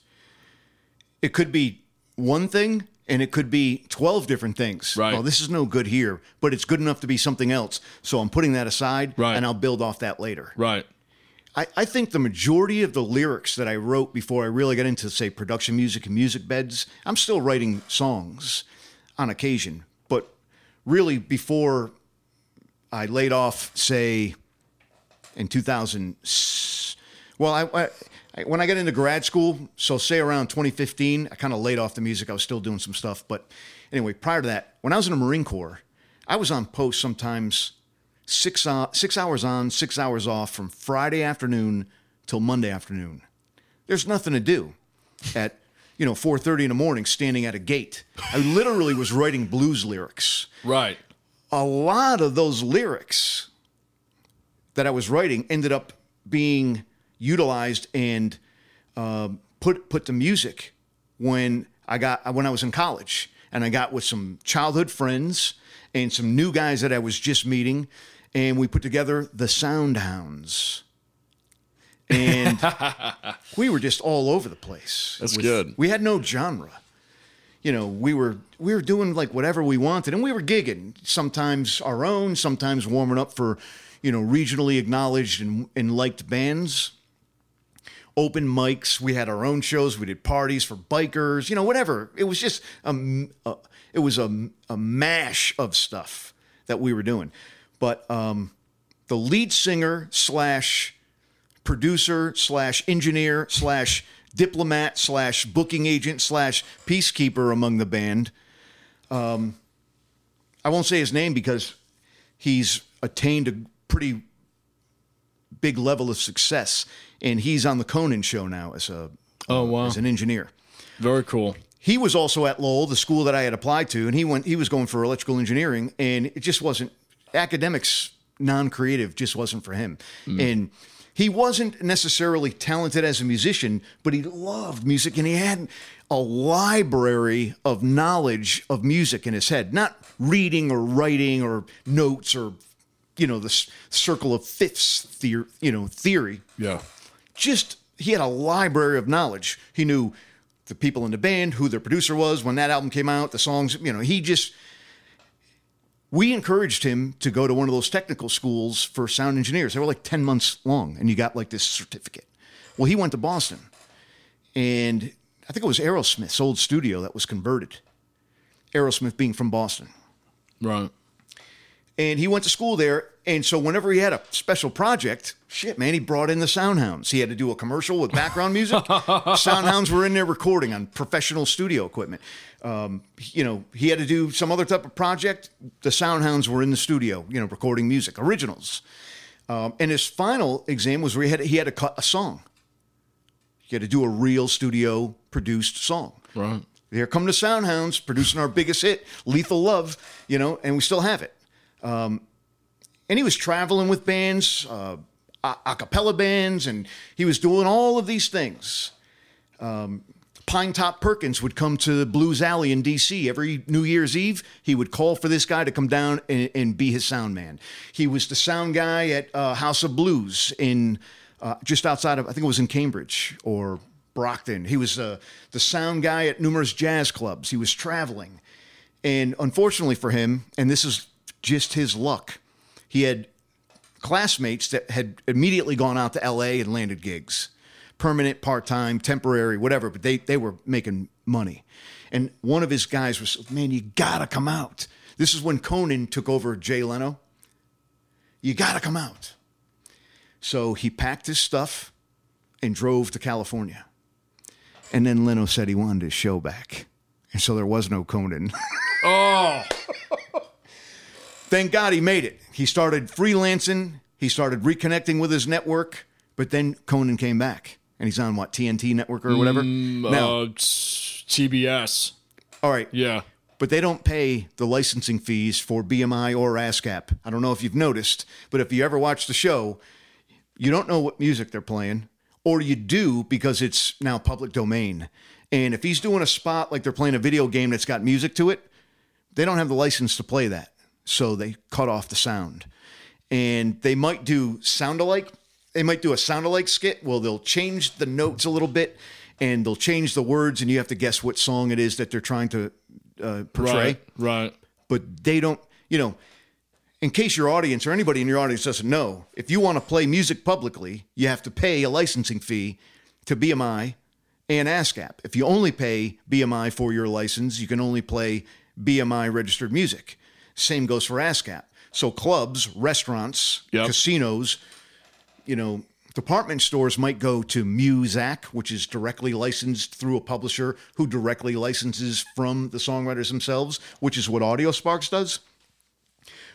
It could be one thing and it could be 12 different things. Right. Well, this is no good here, but it's good enough to be something else. So I'm putting that aside Right. and I'll build off that later. right I, I think the majority of the lyrics that I wrote before I really got into, say, production music and music beds, I'm still writing songs on occasion. But really, before I laid off, say, in 2000, well, I, I, when I got into grad school, so say around 2015, I kind of laid off the music. I was still doing some stuff. But anyway, prior to that, when I was in the Marine Corps, I was on post sometimes six uh, six hours on, six hours off from Friday afternoon till Monday afternoon. There's nothing to do at you know 4:30 in the morning, standing at a gate. I literally was writing blues lyrics. right A lot of those lyrics that I was writing ended up being utilized and uh, put put to music when I got when I was in college, and I got with some childhood friends and some new guys that I was just meeting, and we put together the Soundhounds, and *laughs* we were just all over the place. That's with- good. We had no genre. You know, we were we were doing like whatever we wanted, and we were gigging. Sometimes our own, sometimes warming up for, you know, regionally acknowledged and, and liked bands open mics. We had our own shows. We did parties for bikers, you know, whatever. It was just a it was a, a mash of stuff that we were doing. But um, the lead singer slash producer slash engineer slash diplomat slash booking agent slash peacekeeper among the band. Um, I won't say his name because he's attained a pretty big level of success, and he's on the Conan show now as a Oh wow, as an engineer. very cool. He was also at Lowell, the school that I had applied to, and he went. He was going for electrical engineering, and it just wasn't academics, non-creative, just wasn't for him. And he wasn't necessarily talented as a musician, but he loved music, and he had a library of knowledge of music in his head, not reading or writing or notes or you know the circle of fifths theory, you know theory. Yeah, just he had a library of knowledge. He knew the people in the band, who their producer was, when that album came out, the songs, you know, he just we encouraged him to go to one of those technical schools for sound engineers. They were like 10 months long and you got like this certificate. Well, he went to Boston. And I think it was Aerosmith's old studio that was converted. Aerosmith being from Boston right. and he went to school there. And so whenever he had a special project, shit, man, he brought in the Soundhounds. He had to do a commercial with background music. *laughs* Soundhounds were in there recording on professional studio equipment. Um, you know, he had to do some other type of project. The Soundhounds were in the studio, you know, recording music, originals. Um, and his final exam was where he had he had to cut a song. He had to do a real studio produced song. Right. Here come the Soundhounds producing our biggest hit, Lethal Love, you know, and we still have it. Um, and he was traveling with bands, uh, a a cappella bands, and he was doing all of these things. Um, Pinetop Perkins would come to Blues Alley in D.C. every New Year's Eve. He would call for this guy to come down and, and be his sound man. He was the sound guy at uh, House of Blues in uh, just outside of, I think it was in Cambridge or Brockton. He was uh, the sound guy at numerous jazz clubs. He was traveling. And unfortunately for him, and this is just his luck, he had classmates that had immediately gone out to LA and landed gigs, permanent, part time, temporary, whatever, but they, they were making money. And one of his guys was, man, you gotta come out. This is when Conan took over Jay Leno. You gotta come out. So he packed his stuff and drove to California. And then Leno said he wanted his show back. And so there was no Conan. *laughs* Oh, Thank God he made it. He started freelancing, he started reconnecting with his network, but then Conan came back. And he's on what, TNT network or whatever? now, uh, TBS. all right. Yeah. But they don't pay the licensing fees for BMI or ASCAP. I don't know if you've noticed, but if you ever watch the show, you don't know what music they're playing, or you do because it's now public domain. And if he's doing a spot like they're playing a video game that's got music to it, they don't have the license to play that. So they cut off the sound. And they might do sound alike. They might do a sound alike skit. Well, they'll change the notes a little bit and they'll change the words, and you have to guess what song it is that they're trying to uh, portray Right. Right. but they don't, you know, in case your audience or anybody in your audience doesn't know, if you want to play music publicly, you have to pay a licensing fee to BMI and ASCAP. If you only pay BMI for your license, you can only play BMI registered music. Same goes for ASCAP. So clubs, restaurants, Yep. casinos, you know, department stores might go to Muzak, which is directly licensed through a publisher who directly licenses from the songwriters themselves, which is what AudioSparx does.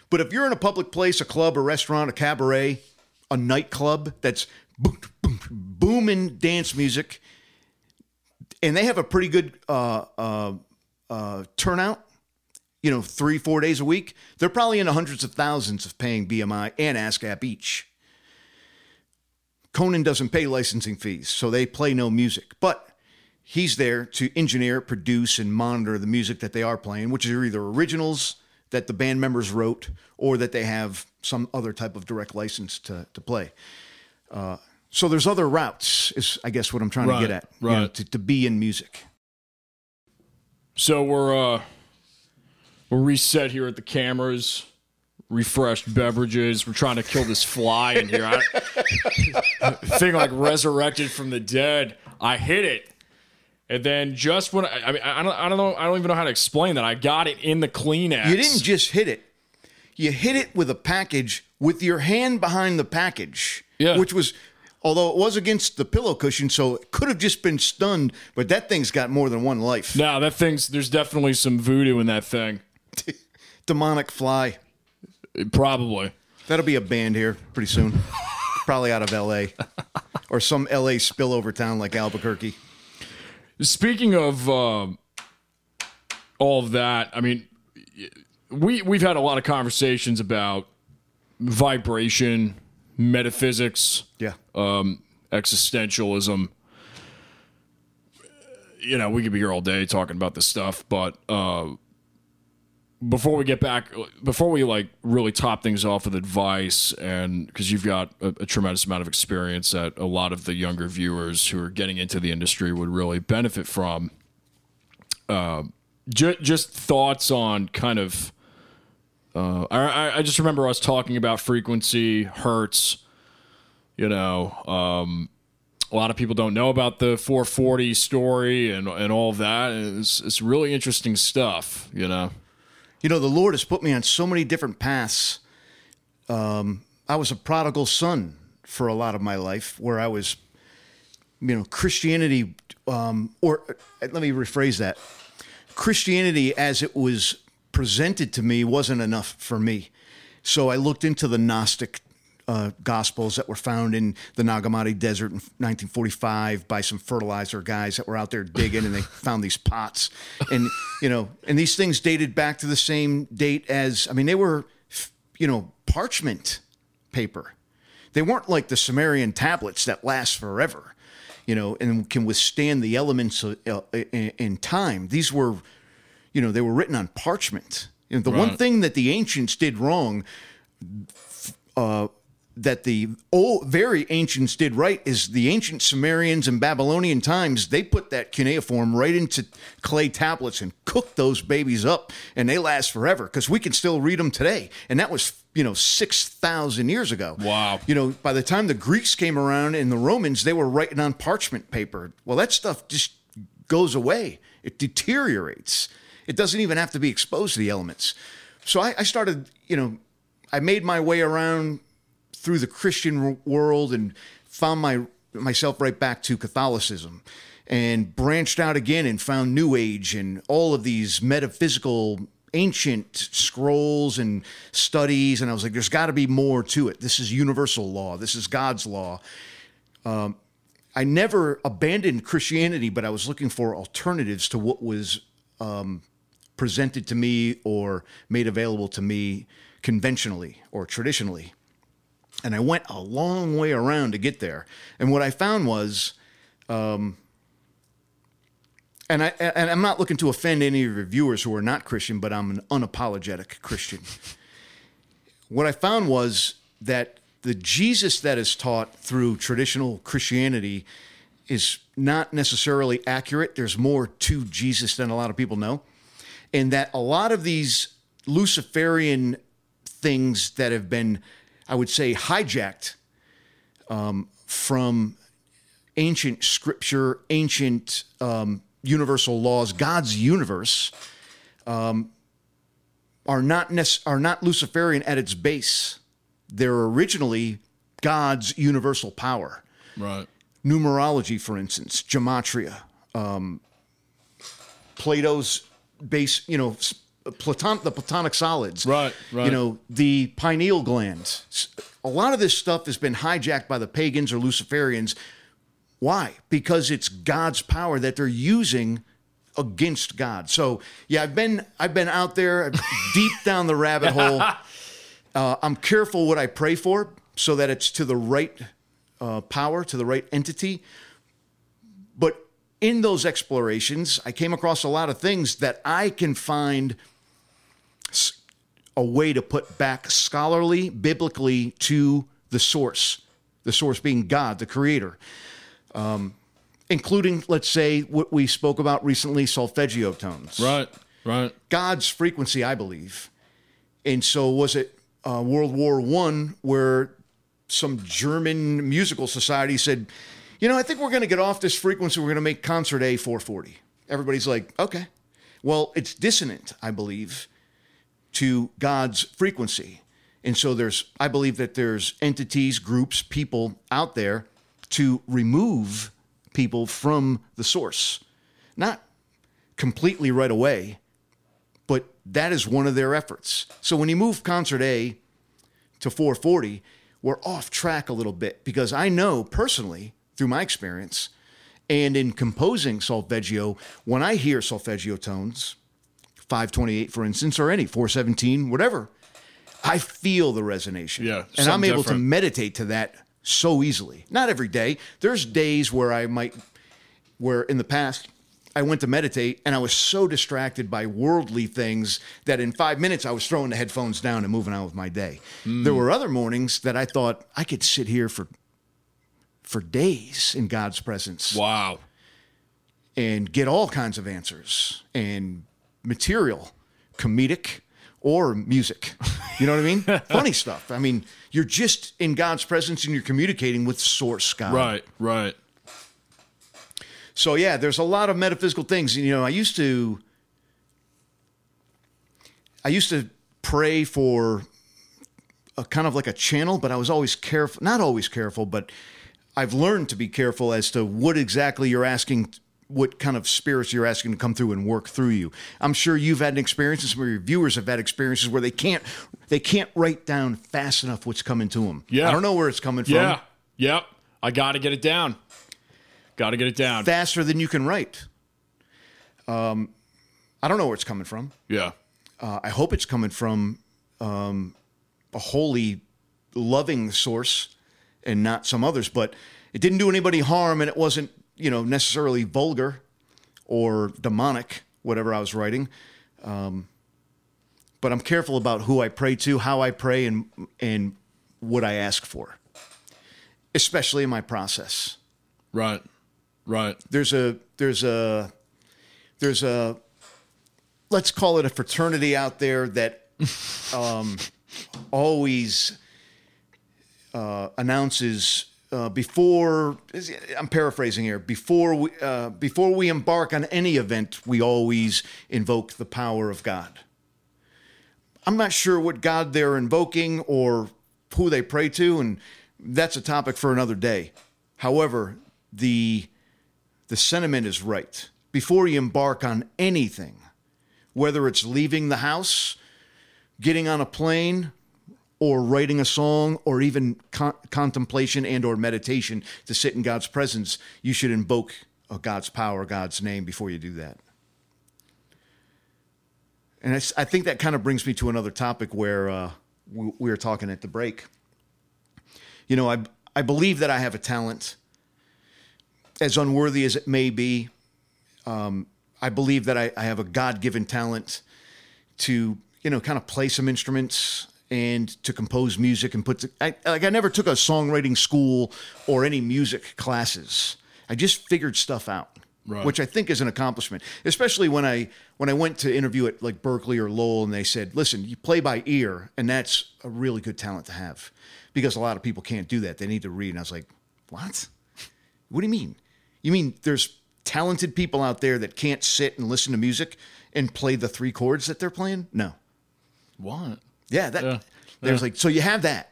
But if you're in a public place, a club, a restaurant, a cabaret, a nightclub that's boom, boom, booming dance music, and they have a pretty good uh, uh, uh, turnout, you know, three, four days a week, they're probably in the hundreds of thousands of paying BMI and ASCAP each. Conan doesn't pay licensing fees, so they play no music. But he's there to engineer, produce, and monitor the music that they are playing, which are either originals that the band members wrote or that they have some other type of direct license to, to play. Uh, so there's other routes, is I guess what I'm trying Right, to get at, you know, right. to, to be in music. So we're uh we're reset here at the cameras, refreshed beverages. We're trying to kill this fly in here. I, *laughs* thing like resurrected from the dead. I hit it. And then just when I, I mean I don't I don't know I don't even know how to explain that. I got it in the Kleenex. You didn't just hit it. You hit it with a package with your hand behind the package. Yeah. Which was although it was against the pillow cushion, so it could have just been stunned, but that thing's got more than one life. No, that thing's there's definitely some voodoo in that thing. *laughs* Demonic fly. Probably. That'll be a band here pretty soon. *laughs* probably out of L.A. or some L.A. spillover town like Albuquerque. Speaking of uh, all of that, I mean, we we've had a lot of conversations about vibration, metaphysics, Yeah. um, existentialism. You know, we could be here all day talking about this stuff, but uh, before we get back, before we like really top things off with advice, and because you've got a, a tremendous amount of experience that a lot of the younger viewers who are getting into the industry would really benefit from. Uh, ju- just thoughts on kind of. Uh, I, I just remember us talking about frequency, hertz, you know, um, a lot of people don't know about the 440 story and and all that. It's it's really interesting stuff, you know. You know, the Lord has put me on so many different paths. Um, I was a prodigal son for a lot of my life, where I was, you know, Christianity, um, or uh, let me rephrase that Christianity as it was presented to me wasn't enough for me. So I looked into the Gnostic uh, gospels that were found in the Nag Hammadi Desert in 1945 by some fertilizer guys that were out there digging, and they *laughs* found these pots, and you know, and these things dated back to the same date as I mean, they were, you know, parchment paper. They weren't like the Sumerian tablets that last forever, you know, and can withstand the elements of, uh, in, in time. These were, you know, they were written on parchment. You know, the one thing that the ancients did wrong uh, that the old, very ancients did right is the ancient Sumerians and Babylonian times, they put that cuneiform right into clay tablets and cooked those babies up, and they last forever because we can still read them today. And that was, you know, 6,000 years ago. Wow. You know, by the time the Greeks came around and the Romans, they were writing on parchment paper. Well, that stuff just goes away, it deteriorates. It doesn't even have to be exposed to the elements. So I, I started, you know, I made my way around through the Christian world and found my myself right back to Catholicism and branched out again and found New Age and all of these metaphysical ancient scrolls and studies and I was like there's got to be more to it. This is universal law. This is God's law. Um, I never abandoned Christianity, but I was looking for alternatives to what was um, presented to me or made available to me conventionally or traditionally. And I went a long way around to get there. And what I found was, um, and I and I'm not looking to offend any of your viewers who are not Christian, but I'm an unapologetic Christian. *laughs* what I found was that the Jesus that is taught through traditional Christianity is not necessarily accurate. There's more to Jesus than a lot of people know. And that a lot of these Luciferian things that have been, I would say, hijacked um, from ancient scripture, ancient um, universal laws, God's universe, um, are not nec- are not Luciferian at its base. They're originally God's universal power Right. numerology, for instance, gematria, um, Plato's base, you know, Platon, the Platonic solids, Right, right. You know, the pineal gland. A lot of this stuff has been hijacked by the pagans or Luciferians. Why? Because it's God's power that they're using against God. So yeah, I've been I've been out there *laughs* deep down the rabbit hole. Uh, I'm careful what I pray for so that it's to the right uh, power, to the right entity. But in those explorations, I came across a lot of things that I can find a way to put back scholarly, biblically to the source, the source being God, the creator. Um, including, let's say, what we spoke about recently solfeggio tones. Right. Right. God's frequency, I believe. And so was it uh, World War One where some German musical society said, you know, I think we're going to get off this frequency. We're going to make concert A 440. Everybody's like, okay. Well, it's dissonant, I believe, to God's frequency. And so there's, I believe that there's entities, groups, people out there to remove people from the source. Not completely right away, but that is one of their efforts. So when you move concert A to 440, we're off track a little bit because I know personally through my experience and in composing solfeggio, when I hear solfeggio tones, 528 for instance, or any 417, whatever, I feel the resonation. Yeah, And I'm able to meditate to that so easily. Not every day. There's days where I might, where in the past, I went to meditate and I was so distracted by worldly things that in five minutes I was throwing the headphones down and moving on with my day. Hmm. There were other mornings that I thought I could sit here for for days in God's presence Wow. and get all kinds of answers and material, comedic or music. You know what I mean? *laughs* Funny stuff. I mean, you're just in God's presence and you're communicating with source God. Right. Right. So yeah, there's a lot of metaphysical things. You know, I used to I used to pray for a kind of like a channel, but I was always careful, not always careful, but I've learned to be careful as to what exactly you're asking what kind of spirits you're asking to come through and work through you. I'm sure you've had an experience, and some of your viewers have had experiences where they can't they can't write down fast enough what's coming to them. Yeah. I don't know where it's coming from. Yeah. Yep. I got to get it down. Got to get it down. faster than you can write. Um, I don't know where it's coming from. yeah. Uh, I hope it's coming from um, a holy, loving source and not some others. But it didn't do anybody harm, and it wasn't, you know, necessarily vulgar or demonic. Whatever I was writing, um, but I'm careful about who I pray to, how I pray, and and what I ask for, especially in my process Right. Right. there's a there's a there's a let's call it a fraternity out there that um, *laughs* always uh, announces uh, before I'm paraphrasing here before we uh, before we embark on any event we always invoke the power of God. I'm not sure what God they're invoking or who they pray to, and that's a topic for another day. However, the the sentiment is right. Before you embark on anything, whether it's leaving the house, getting on a plane, or writing a song, or even con- contemplation and or meditation to sit in God's presence, you should invoke uh, God's power, God's name before you do that. And I think that kind of brings me to another topic where uh, we, we were talking at the break. You know, I I believe that I have a talent as unworthy as it may be, um, I believe that I, I have a God given talent to, you know, kind of play some instruments and to compose music and put, to, I, like, I never took a songwriting school or any music classes. I just figured stuff out. Right. Which I think is an accomplishment, especially when I when I went to interview at like Berklee or Lowell, and they said, "Listen, you play by ear, and that's a really good talent to have, because a lot of people can't do that. They need to read." And I was like, "What? What do you mean? You mean there's talented people out there that can't sit and listen to music and play the three chords that they're playing? No. What? Yeah, that Yeah. there's like so you have that,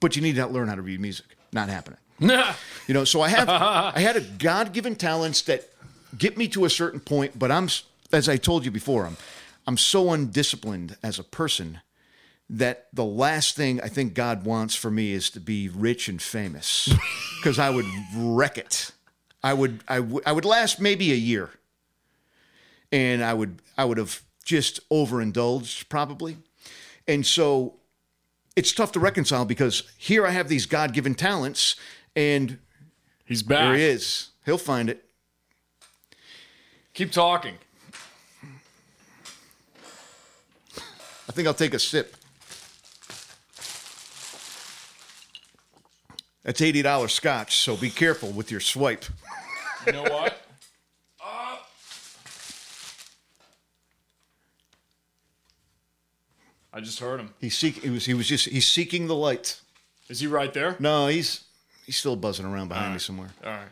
but you need to learn how to read music. Not happening. *laughs* You know, so I have *laughs* I had a God given talents that get me to a certain point, but I'm as I told you before, I'm I'm so undisciplined as a person that the last thing I think God wants for me is to be rich and famous *laughs* because I would wreck it. I would I would I would last maybe a year. And I would I would have just overindulged probably. And so it's tough to reconcile because here I have these God-given talents and He's back. there he is. He'll find it. Keep talking. I think I'll take a sip. That's eighty dollars scotch, so be careful with your swipe. You know what? I just heard him. He's seek. He was. He was just. He's seeking the light. Is he right there? No, he's. He's still buzzing around behind me somewhere. All right.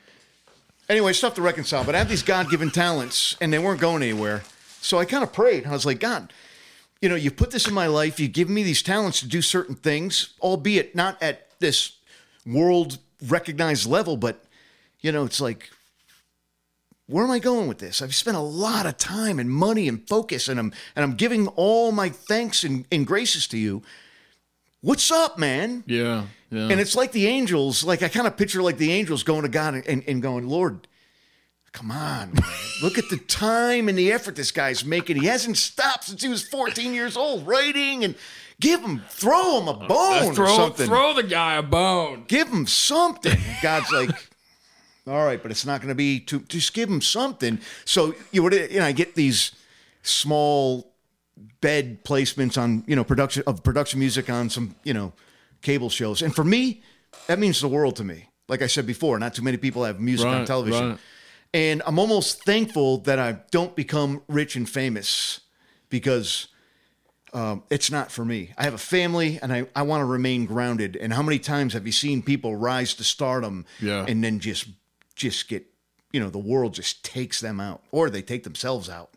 Anyway, it's tough to reconcile, but I have these God given talents and they weren't going anywhere. So I kind of prayed. I was like, God, you know, you put this in my life. you give me these talents to do certain things, albeit not at this world recognized level, but, you know, it's like, where am I going with this? I've spent a lot of time and money and focus, and I'm and I'm giving all my thanks and, and graces to you. What's up, man? Yeah. Yeah. And it's like the angels, like I kind of picture like the angels going to God and, and going, Lord, come on, man. look at the time and the effort this guy's making. He hasn't stopped since he was 14 years old, writing and give him, throw him a bone or Uh, throw, something. throw the guy a bone. Give him something. God's like, all right, but it's not going to be too. Just give them something. So you would, you know, I get these small bed placements on you know production of production music on some you know cable shows, and for me, that means the world to me. Like I said before, not too many people have music on television, right. and I'm almost thankful that I don't become rich and famous because um, it's not for me. I have a family and I, I want to remain grounded. And how many times have you seen people rise to stardom Yeah. and then just just get, you know, the world just takes them out or they take themselves out.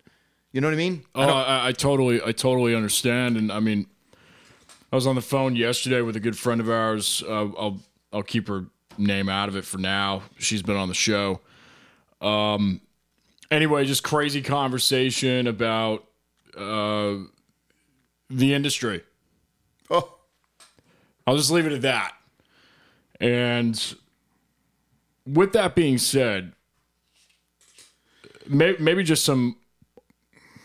You know what I mean? Oh, I, I totally, I totally understand, and I mean, I was on the phone yesterday with a good friend of ours. Uh, I'll, I'll keep her name out of it for now. She's been on the show. Um, anyway, just crazy conversation about uh, the industry. Oh, I'll just leave it at that. And with that being said, may, maybe just some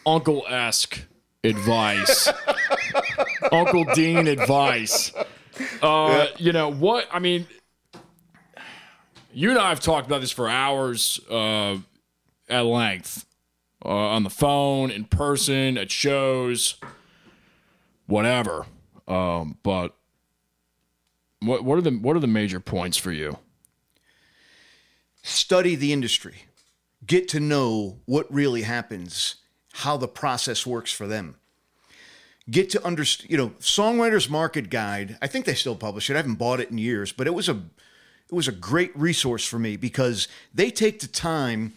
uncle esque advice, *laughs* Uncle Dean advice. Uh, You know what? I mean, you and I have talked about this for hours uh, at length uh, on the phone, in person, at shows, whatever. Um, but what what are the what are the major points for you? Study the industry, get to know what really happens, how the process works for them. Get to understand, you know, Songwriters Market Guide. I think they still publish it. I haven't bought it in years, but it was a it was a great resource for me because they take the time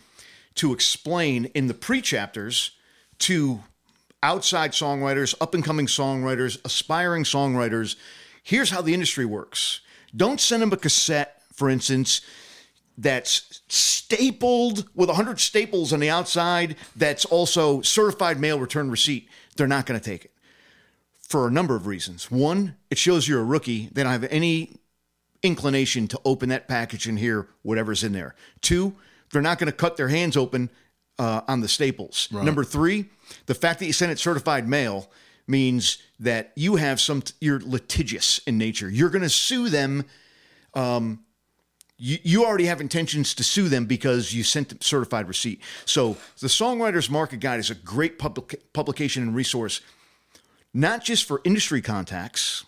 to explain in the pre-chapters to outside songwriters, up and coming songwriters, aspiring songwriters, here's how the industry works. Don't send them a cassette, for instance, that's stapled with 100 staples on the outside that's also certified mail return receipt. They're not going to take it for a number of reasons. One, it shows you're a rookie. They don't have any inclination to open that package and hear whatever's in there. Two, they're not going to cut their hands open uh, on the staples. Number three, the fact that you sent it certified mail means that you have some, you're litigious in nature. You're going to sue them. Um, you, you already have intentions to sue them because you sent them certified receipt. So the Songwriters Market Guide is a great public, publication and resource, not just for industry contacts,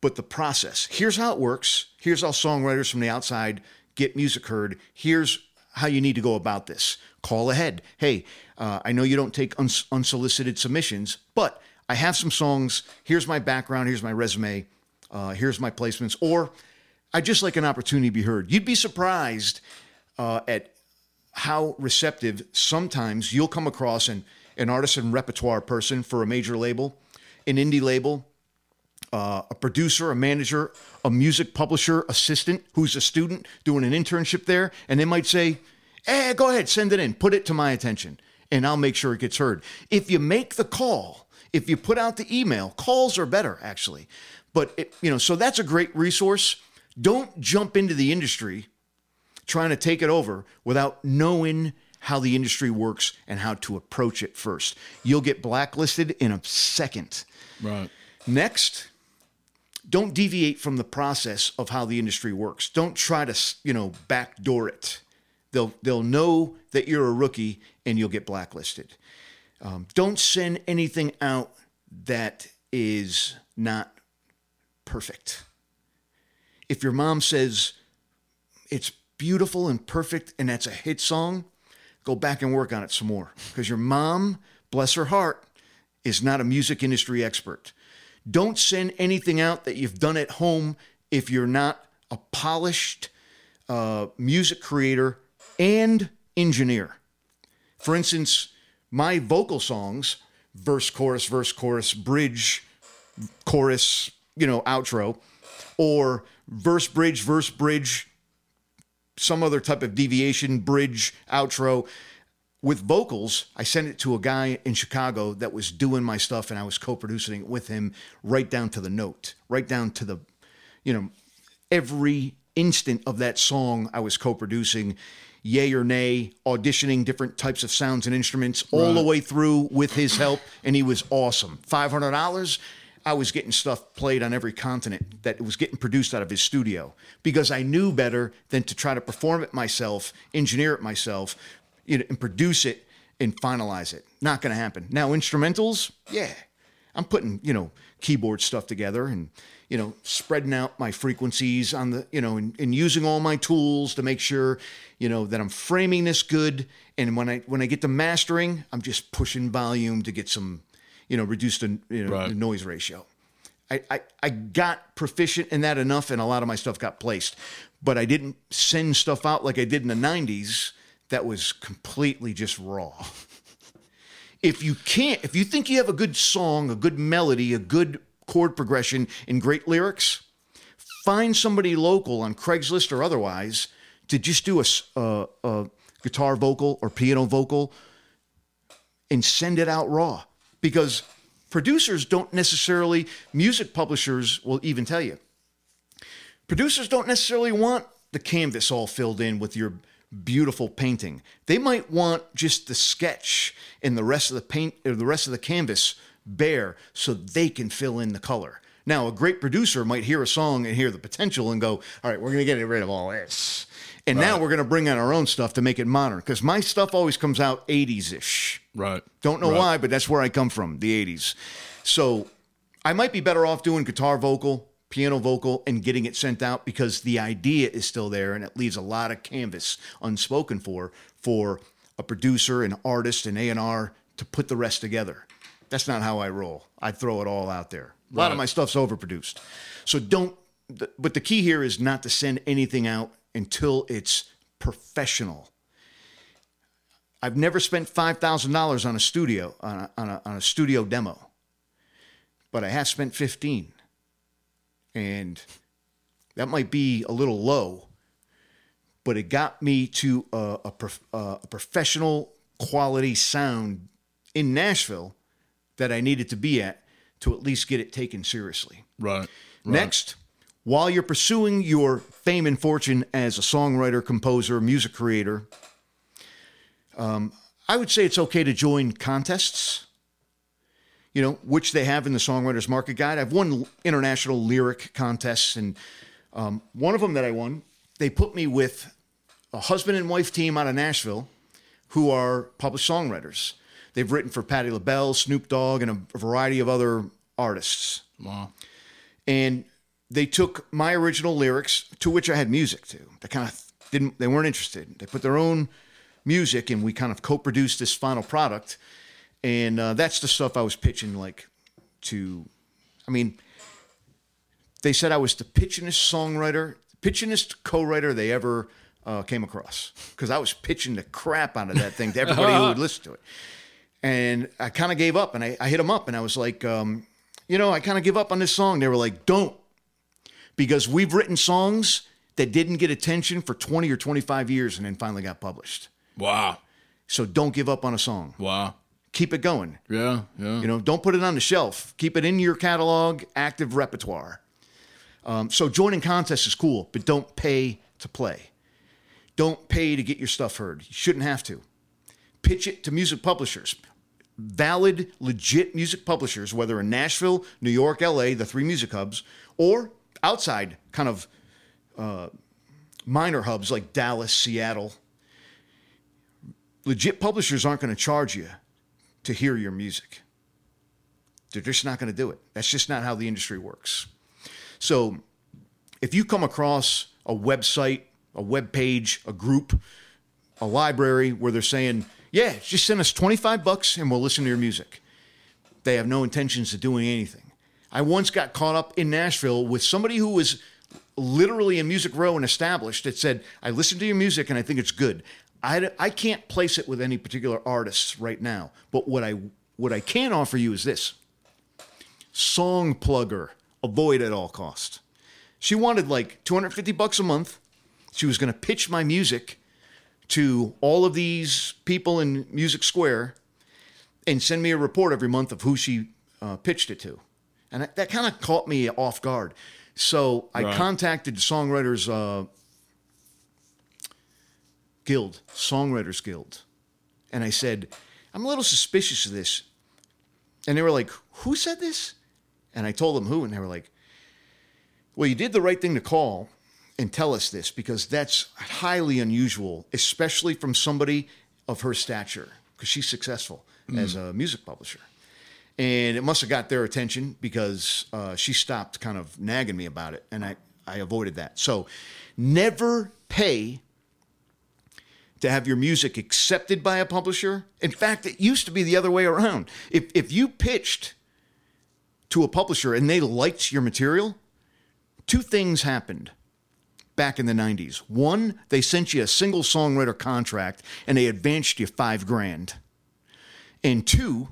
but the process. Here's how it works. Here's how songwriters from the outside get music heard. Here's how you need to go about this. Call ahead. Hey, uh, I know you don't take uns- unsolicited submissions, but I have some songs. Here's my background. Here's my resume. Uh, here's my placements. Or I just like an opportunity to be heard. You'd be surprised uh, at how receptive sometimes you'll come across an, an artist and repertoire person for a major label, an indie label, uh, a producer, a manager, a music publisher assistant who's a student doing an internship there, and they might say, "Eh, go ahead, send it in, put it to my attention, and I'll make sure it gets heard." If you make the call, if you put out the email, calls are better actually, but it, you know, so that's a great resource. Don't jump into the industry trying to take it over without knowing how the industry works and how to approach it first. You'll get blacklisted in a second. Right. Next, don't deviate from the process of how the industry works. Don't try to, you know, backdoor it. They'll they'll know that you're a rookie and you'll get blacklisted. Um, don't send anything out that is not perfect. If your mom says it's beautiful and perfect and that's a hit song, go back and work on it some more because your mom, bless her heart, is not a music industry expert. Don't send anything out that you've done at home if you're not a polished uh, music creator and engineer. For instance, my vocal songs, verse, chorus, verse, chorus, bridge, chorus, you know, outro, or verse, bridge, verse, bridge, some other type of deviation, bridge, outro. With vocals, I sent it to a guy in Chicago that was doing my stuff and I was co producing it with him right down to the note, right down to the, you know, every instant of that song I was co-producing, yay or nay, auditioning different types of sounds and instruments all the way through with his help, and he was awesome. Five hundred dollars. I was getting stuff played on every continent that was getting produced out of his studio because I knew better than to try to perform it myself, engineer it myself, you know, and produce it and finalize it. Not going to happen. Now instrumentals, yeah, I'm putting you know keyboard stuff together and you know spreading out my frequencies on the you know and, and using all my tools to make sure you know that I'm framing this good. And when I when I get to mastering, I'm just pushing volume to get some you know reduce the you know Right. the noise ratio. I, I, I got proficient in that enough, and a lot of my stuff got placed. But I didn't send stuff out like I did in the 90s that was completely just raw. *laughs* If you can't, if you think you have a good song, a good melody, a good chord progression, and great lyrics, find somebody local on Craigslist or otherwise to just do a guitar vocal or piano vocal and send it out raw because producers don't necessarily music publishers will even tell you. Producers don't necessarily want the canvas all filled in with your beautiful painting. They might want just the sketch and the rest of the paint or the rest of the canvas bare so they can fill in the color. Now a great producer might hear a song and hear the potential and go all right we're going to get rid of all this and now we're going to bring in our own stuff to make it modern because my stuff always comes out 80s-ish Right. don't know Right. why, but that's where I come from, the 80s. So I might be better off doing guitar vocal, piano vocal, and getting it sent out because the idea is still there and it leaves a lot of canvas unspoken for for a producer, an artist, an A&R to put the rest together. That's not how I roll. I throw it all out there. A lot of my stuff's overproduced. So don't but the key here is not to send anything out until it's professional. I've never spent five thousand dollars on a studio on a, on a on a studio demo, but I have spent fifteen, and that might be a little low, but it got me to a, a, prof- a professional quality sound in Nashville that I needed to be at to at least get it taken seriously. Right. Next, while you're pursuing your fame and fortune as a songwriter, composer, music creator, um, I would say it's okay to join contests, you know, which they have in the Songwriters Market Guide. I've won international lyric contests, and um, one of them that I won, they put me with a husband and wife team out of Nashville who are published songwriters. They've written for Patti LaBelle, Snoop Dogg, and a variety of other artists Wow. and they took my original lyrics to which I had music to. They kind of didn't they weren't interested. They put their own music and we kind of co-produced this final product. And uh, that's the stuff I was pitching like to I mean they said I was the pitchingest songwriter, pitchingest co-writer they ever uh, came across because I was pitching the crap out of that thing to everybody who would *laughs* listen to it. And I kind of gave up and I, I hit them up and I was like, um, you know, I kind of give up on this song. They were like, don't, because we've written songs that didn't get attention for 20 or 25 years and then finally got published. Wow. So don't give up on a song. Wow. Keep it going. Yeah. Yeah. You know, don't put it on the shelf. Keep it in your catalog, active repertoire. Um, so joining contests is cool, but don't pay to play. Don't pay to get your stuff heard. You shouldn't have to. Pitch it to music publishers. Valid, legit music publishers, whether in Nashville, New York, LA, the three music hubs, or outside kind of uh, minor hubs like Dallas, Seattle. Legit publishers aren't going to charge you to hear your music. They're just not going to do it. That's just not how the industry works. So if you come across a website, a web page, a group, a library where they're saying, yeah, just send us 25 bucks and we'll listen to your music. They have no intentions of doing anything. I once got caught up in Nashville with somebody who was literally in Music Row and established that said, I listen to your music and I think it's good. I, I can't place it with any particular artists right now, but what I what I can offer you is this song plugger, avoid at all cost. She wanted like 250 bucks a month. She was going to pitch my music to all of these people in Music Square and send me a report every month of who she uh, pitched it to. And that, that kind of caught me off guard. So I Right. contacted the Songwriters uh, Guild, Songwriters Guild, and I said, I'm a little suspicious of this. And they were like, Who said this? And I told them who, and they were like, Well, you did the right thing to call and tell us this because that's highly unusual, especially from somebody of her stature, because she's successful as a music publisher. And it must have got their attention because uh, she stopped kind of nagging me about it, and I, I avoided that. So never pay to have your music accepted by a publisher. In fact, it used to be the other way around. If, if you pitched to a publisher and they liked your material, two things happened back in the 90s. One, they sent you a single songwriter contract and they advanced you five grand. And two,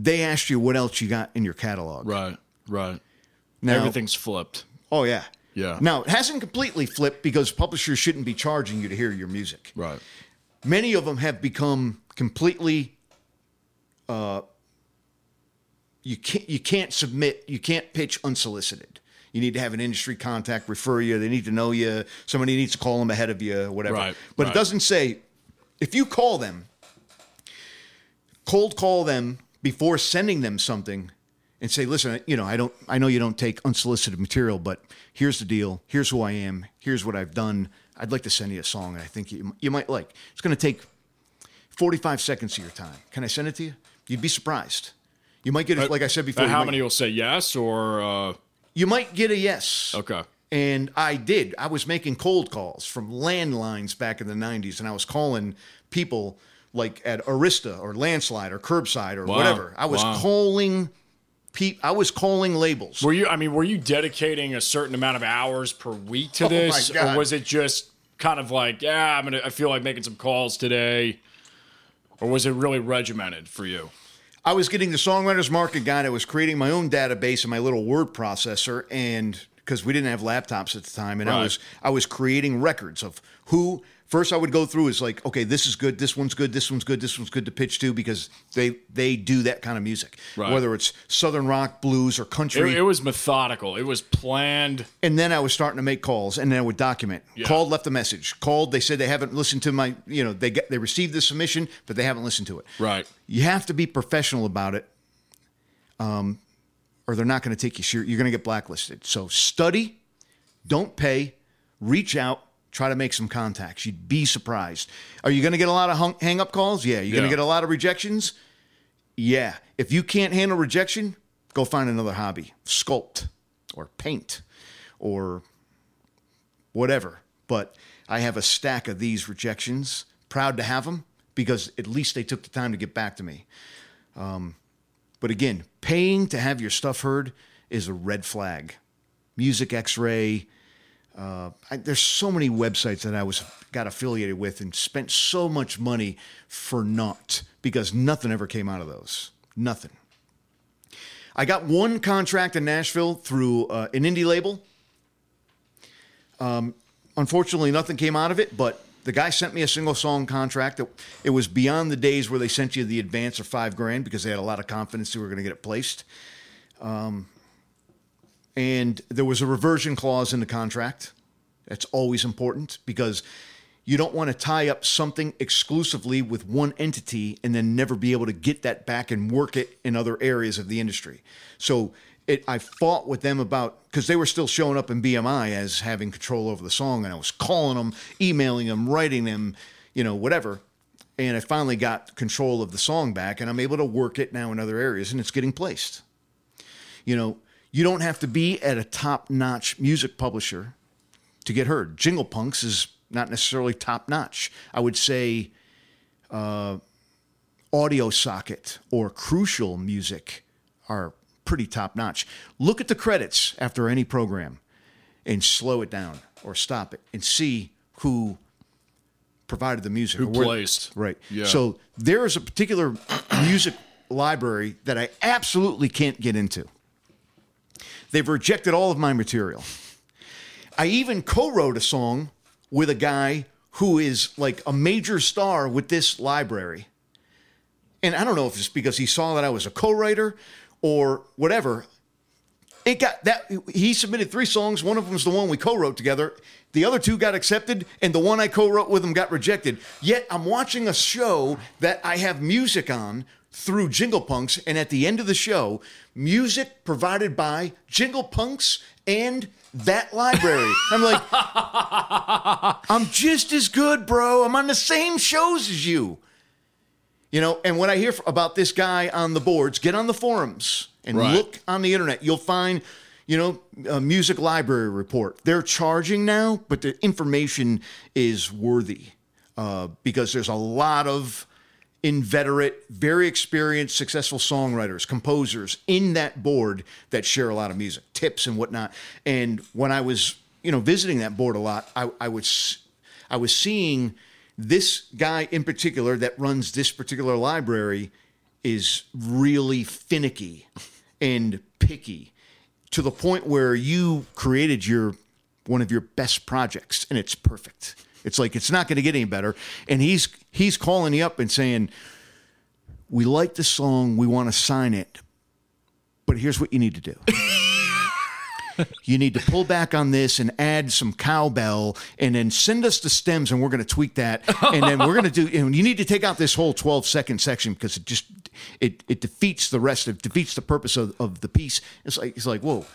they asked you what else you got in your catalog. Right. Right. Now- Everything's flipped. Oh, yeah. Yeah. Now, it hasn't completely flipped because publishers shouldn't be charging you to hear your music. Right. Many of them have become completely. Uh, you can't you can't submit you can't pitch unsolicited. You need to have an industry contact refer you. They need to know you. Somebody needs to call them ahead of you, whatever. Right, But right. it doesn't say if you call them, cold call them before sending them something, and say, "Listen, you know, I don't. I know you don't take unsolicited material, but here's the deal. Here's who I am. Here's what I've done. I'd like to send you a song, and I think you you might like. It's going to take 45 seconds of your time. Can I send it to you? You'd be surprised. You might get it, like I said before. Uh, how might- many will say yes or uh, you might get a yes. okay? And I did. I was making cold calls from landlines back in the 90s, and I was calling people like at Arista or Landslide or Curbside or Wow. whatever. I was Wow. calling pe- I was calling labels. Were you? I mean, were you dedicating a certain amount of hours per week to Oh, this, or was it just kind of like, yeah, I'm gonna, I feel like making some calls today, or was it really regimented for you? I was getting the songwriters market guide. I was creating my own database in my little word processor, and because we didn't have laptops at the time, and I was I was creating records of who. First, I would go through is like, okay, this is good, this one's good, this one's good, this one's good to pitch to because they they do that kind of music, Right. whether it's southern rock, blues, or country. It, it was methodical. It was planned. and then I was starting to make calls, and then I would document. Yeah. Called, left a message. Called, they said they haven't listened to my, you know, they get they received the submission, but they haven't listened to it. Right. You have to be professional about it, um, or they're not going to take you. You're, you're going to get blacklisted. So study, don't pay, reach out, try to make some contacts. You'd be surprised. Are you going to get a lot of hung, hang up calls? Yeah. You're going to get a lot of rejections. Yeah. If you can't handle rejection, go find another hobby. Sculpt or paint or whatever. But I have a stack of these rejections. Proud to have them because at least they took the time to get back to me. Um, but again, paying to have your stuff heard is a red flag. Music X-Ray. Uh, I, there's so many websites that I was got affiliated with and spent so much money for naught because nothing ever came out of those. Nothing. I got one contract in Nashville through uh, an indie label. Um, unfortunately, nothing came out of it, but the guy sent me a single song contract. that it was beyond the days where they sent you the advance of five grand because they had a lot of confidence they were going to get it placed. Um, and there was a reversion clause in the contract. That's always important because you don't want to tie up something exclusively with one entity and then never be able to get that back and work it in other areas of the industry. So it, I fought with them about because they were still showing up in BMI as having control over the song, and I was calling them, emailing them, writing them, you know, whatever. And I finally got control of the song back, and I'm able to work it now in other areas, and it's getting placed. You know, you don't have to be at a top notch music publisher to get heard. Jingle Punks is not necessarily top notch. I would say uh, Audio Socket or Crucial Music are pretty top notch. Look at the credits after any program and slow it down or stop it and see who provided the music. Who placed. Right. Yeah. So there is a particular *clears throat* music library that I absolutely can't get into. They've rejected all of my material. I even co-wrote a song with a guy who is like a major star with this library. And I don't know if it's because he saw that I was a co-writer or whatever. It got that he submitted three songs. One of them was the one we co-wrote together. The other two got accepted, and the one I co-wrote with him got rejected. Yet I'm watching a show that I have music on through Jingle Punks, and at the end of the show, music provided by Jingle Punks and that library. I'm like, *laughs* I'm just as good, bro. I'm on the same shows as you. You know, and when I hear about this guy on the boards, get on the forums and Right. look on the internet. You'll find, you know, a music library report. They're charging now, but the information is worthy uh, because there's a lot of inveterate, very experienced, successful songwriters, composers in that board that share a lot of music, tips and whatnot. And when I was, you know, visiting that board a lot, I, I was, I was seeing this guy in particular that runs this particular library is really finicky and picky to the point where you created your one of your best projects and it's perfect. It's like it's not going to get any better. And he's he's calling you up and saying, "We like the song, we want to sign it, but here's what you need to do." *laughs* You need to pull back on this and add some cowbell, and then send us the stems, and we're going to tweak that. And then we're going to do. And you need to take out this whole twelve second section because it just it it defeats the rest. It defeats the purpose of, of the piece. It's like it's like whoa,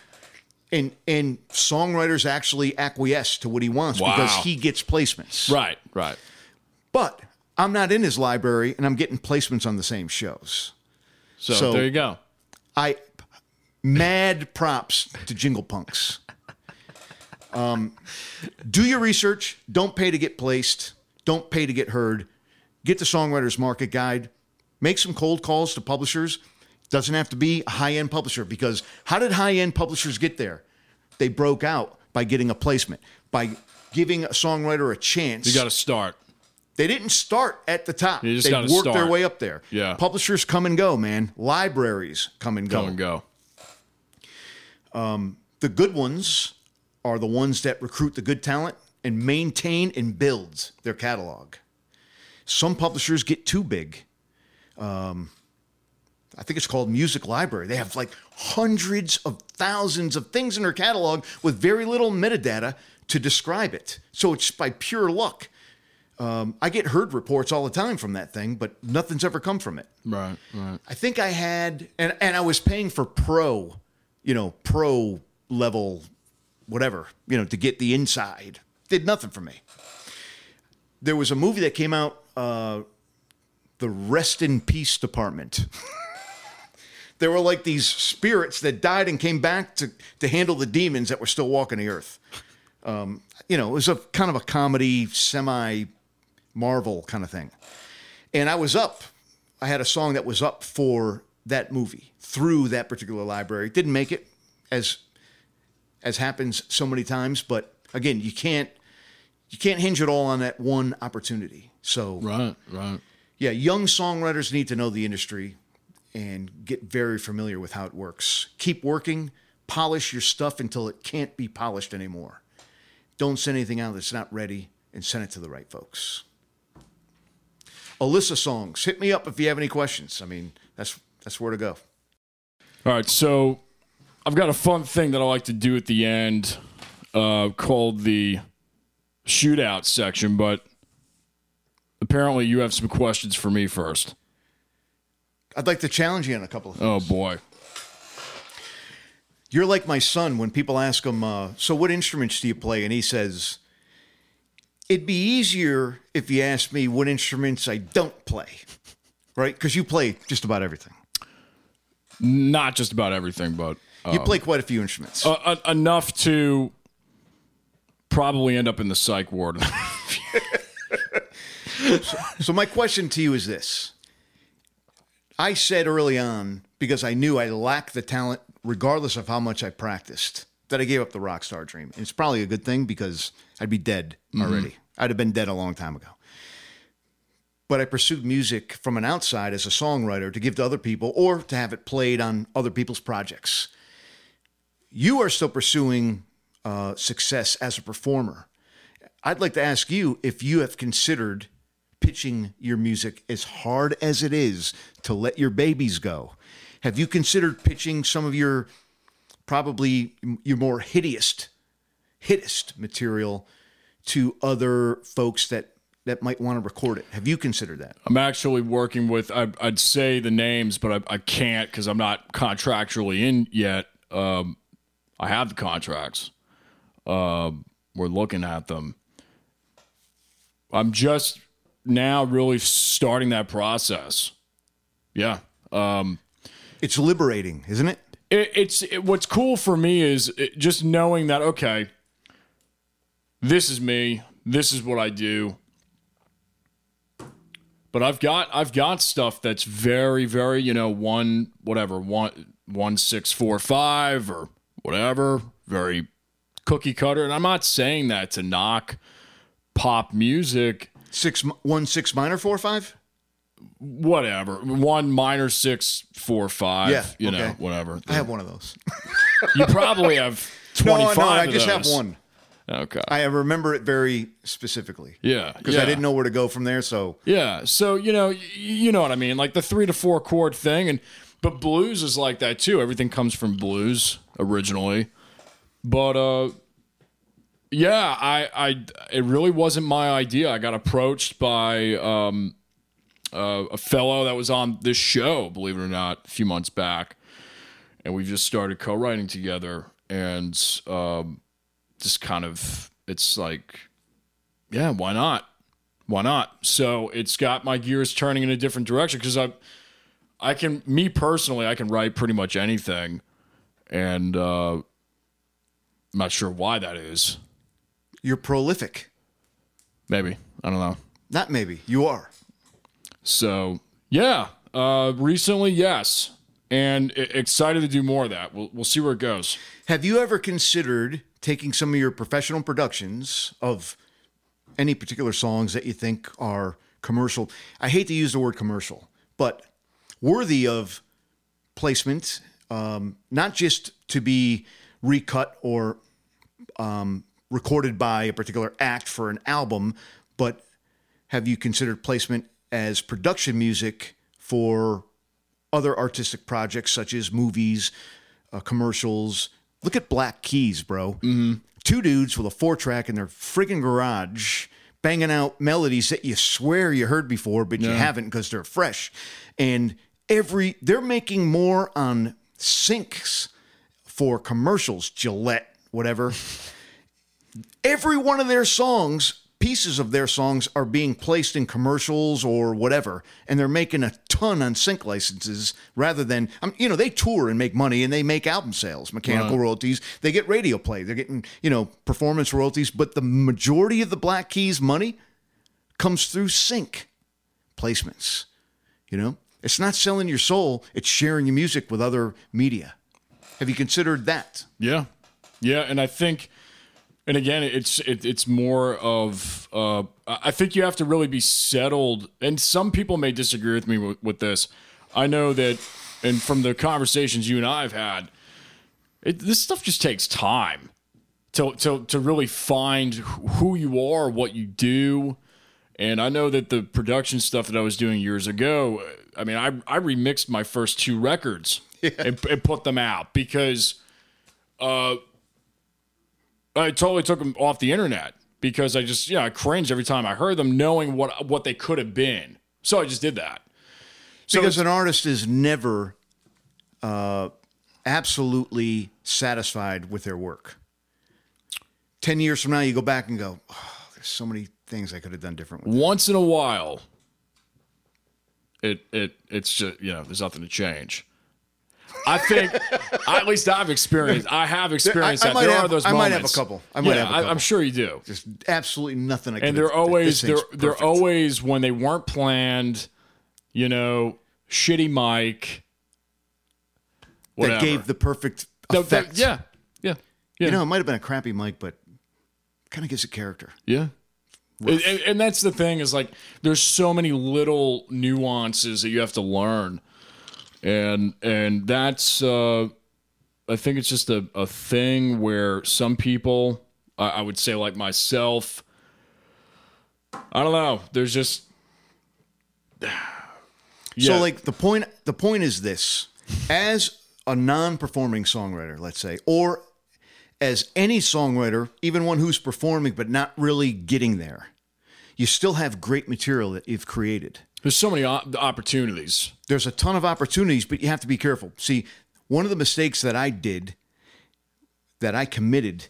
and and songwriters actually acquiesce to what he wants because he gets placements. Right, right. But I'm not in his library, and I'm getting placements on the same shows. So, So- there you go. I mad props to Jingle Punks. Um, do your research. Don't pay to get placed. Don't pay to get heard. Get the Songwriters Market Guide. Make some cold calls to publishers. Doesn't have to be a high end publisher because how did high end publishers get there? They broke out by getting a placement, by giving a songwriter a chance. You got to start. They didn't start at the top. They worked their way up there. Yeah. Publishers come and go, man. Libraries come and go. Come and go. The good ones are the ones that recruit the good talent and maintain and build their catalog. Some publishers get too big. Um, I think it's called Music Library. They have like hundreds of thousands of things in their catalog with very little metadata to describe it. So it's by pure luck. Um, I get heard reports all the time from that thing, but nothing's ever come from it. Right, right. I think I had, and, and I was paying for pro, you know, pro level, whatever, you know, to get the inside. Did nothing for me. There was a movie that came out, uh, The Rest in Peace Department. *laughs* there were like these spirits that died and came back to, to handle the demons that were still walking the earth. Um, you know, it was a kind of a comedy, semi Marvel kind of thing and I was up. I had a song that was up for that movie through that particular library. Didn't make it, as as happens so many times. But again, you can't you can't hinge it all on that one opportunity. So Right, right. yeah, young songwriters need to know the industry and get very familiar with how it works. Keep working, polish your stuff until it can't be polished anymore. Don't send anything out that's not ready and send it to the right folks. Alyssa songs, hit me up if you have any questions. I mean, that's that's where to go. All right, so I've got a fun thing that I like to do at the end uh, called the shootout section, but apparently you have some questions for me first. I'd like to challenge you on a couple of Oh boy. You're like my son when people ask him, uh, "So what instruments do you play?" and he says, "It'd be easier if you asked me what instruments I don't play." Right? Because you play just about everything. Not just about everything, but You play quite a few instruments. uh, uh, enough to probably end up in the psych ward. *laughs* So my question to you is this. I said early on, because I knew I lacked the talent, regardless of how much I practiced, that I gave up the rock star dream. And it's probably a good thing because I'd be dead already. I'd have been dead a long time ago. But I pursued music from an outside as a songwriter to give to other people or to have it played on other people's projects. You are still pursuing uh, success as a performer. I'd like to ask you if you have considered pitching your music as hard as it is to let your babies go. Have you considered pitching some of your probably your more hideous, hideous material to other folks that that might want to record it. Have you considered that? I'm actually working with. I, I'd say the names, but I, I can't because I'm not contractually in yet. Um, I have the contracts. Um, we're looking at them. I'm just now really starting that process. Yeah. Um, It's liberating, isn't it? It, it's it, what's cool for me is it, just knowing that okay, this is me. This is what I do. But I've got I've got stuff that's very very you know one whatever one one six four five or whatever very cookie cutter. And I'm not saying that to knock pop music. Six one six minor four five. Whatever, one minor six four five. Yeah, you know, whatever. I have one of those. *laughs* You probably have *laughs* 25 no, I of just have one. Okay. I remember it very specifically. yeah. because yeah. I didn't know where to go from there. So Yeah. So, you know, you know what I mean? Like the 3 to 4 chord thing and but blues is like that too. Everything comes from blues originally. But uh yeah, I I it really wasn't my idea. I got approached by um uh, a fellow that was on this show, believe it or not, a few months back. And we've just started co-writing together and um just kind of it's like yeah, why not? Why not? So it's got my gears turning in a different direction because I, I can, me personally, I can write pretty much anything, and uh, I'm not sure why that is. you're prolific. Maybe I don't know. Not maybe you are. So yeah, uh, recently yes, and excited to do more of that. We'll we'll see where it goes. Have you ever considered taking some of your professional productions of any particular songs that you think are commercial? I hate to use the word commercial, but worthy of placement, um, not just to be recut or um, recorded by a particular act for an album, but have you considered placement as production music for other artistic projects such as movies, uh, commercials? Look at Black Keys, bro. Mm-hmm. Two dudes with a four track in their friggin' garage banging out melodies that you swear you heard before, but you haven't because they're fresh. And every they're making more on syncs for commercials, Gillette, whatever. *laughs* Every one of their songs, pieces of their songs, are being placed in commercials or whatever, and they're making a ton on sync licenses rather than, um, you know, they tour and make money and they make album sales, mechanical royalties. They get radio play, they're getting, you know, performance royalties, but the majority of the Black Keys money comes through sync placements. You know, it's not selling your soul; it's sharing your music with other media. Have you considered that? Yeah, yeah, and I think, and again, it's it, it's more of uh, I think you have to really be settled. And some people may disagree with me with, with this. I know that, and from the conversations you and I have had, it, this stuff just takes time to to to really find who you are, what you do. And I know that the production stuff that I was doing years ago, I mean, I, I remixed my first two records and, and put them out because uh, I totally took them off the internet because I just, yeah, I cringed every time I heard them knowing what, what they could have been. So I just did that. So because an artist is never uh, absolutely satisfied with their work. Ten years from now, you go back and go, oh, "There's so many things I could have done differently." once in a while, it it it's just you know there's nothing to change. I think, at least I've experienced. I have experienced I that. There have- are those moments. I moments. might have a couple. I might yeah, have I'm sure you do. Just absolutely nothing I and they're always they're they're always when they weren't planned. You know, shitty mic. Whatever. that gave the perfect The- the- effect. yeah, yeah, yeah. you know, it might have been a crappy mic, but kind of gives it character. Yeah. And- and that's the thing is like there's so many little nuances that you have to learn, and and that's uh, I think it's just a, a thing where some people I, I would say like myself I don't know there's just *sighs* yeah. So like the point the point is this. As a non-performing songwriter, let's say, or as any songwriter, even one who's performing but not really getting there, you still have great material that you've created. There's so many opportunities. There's a ton of opportunities, but you have to be careful. See, one of the mistakes that I did, that I committed,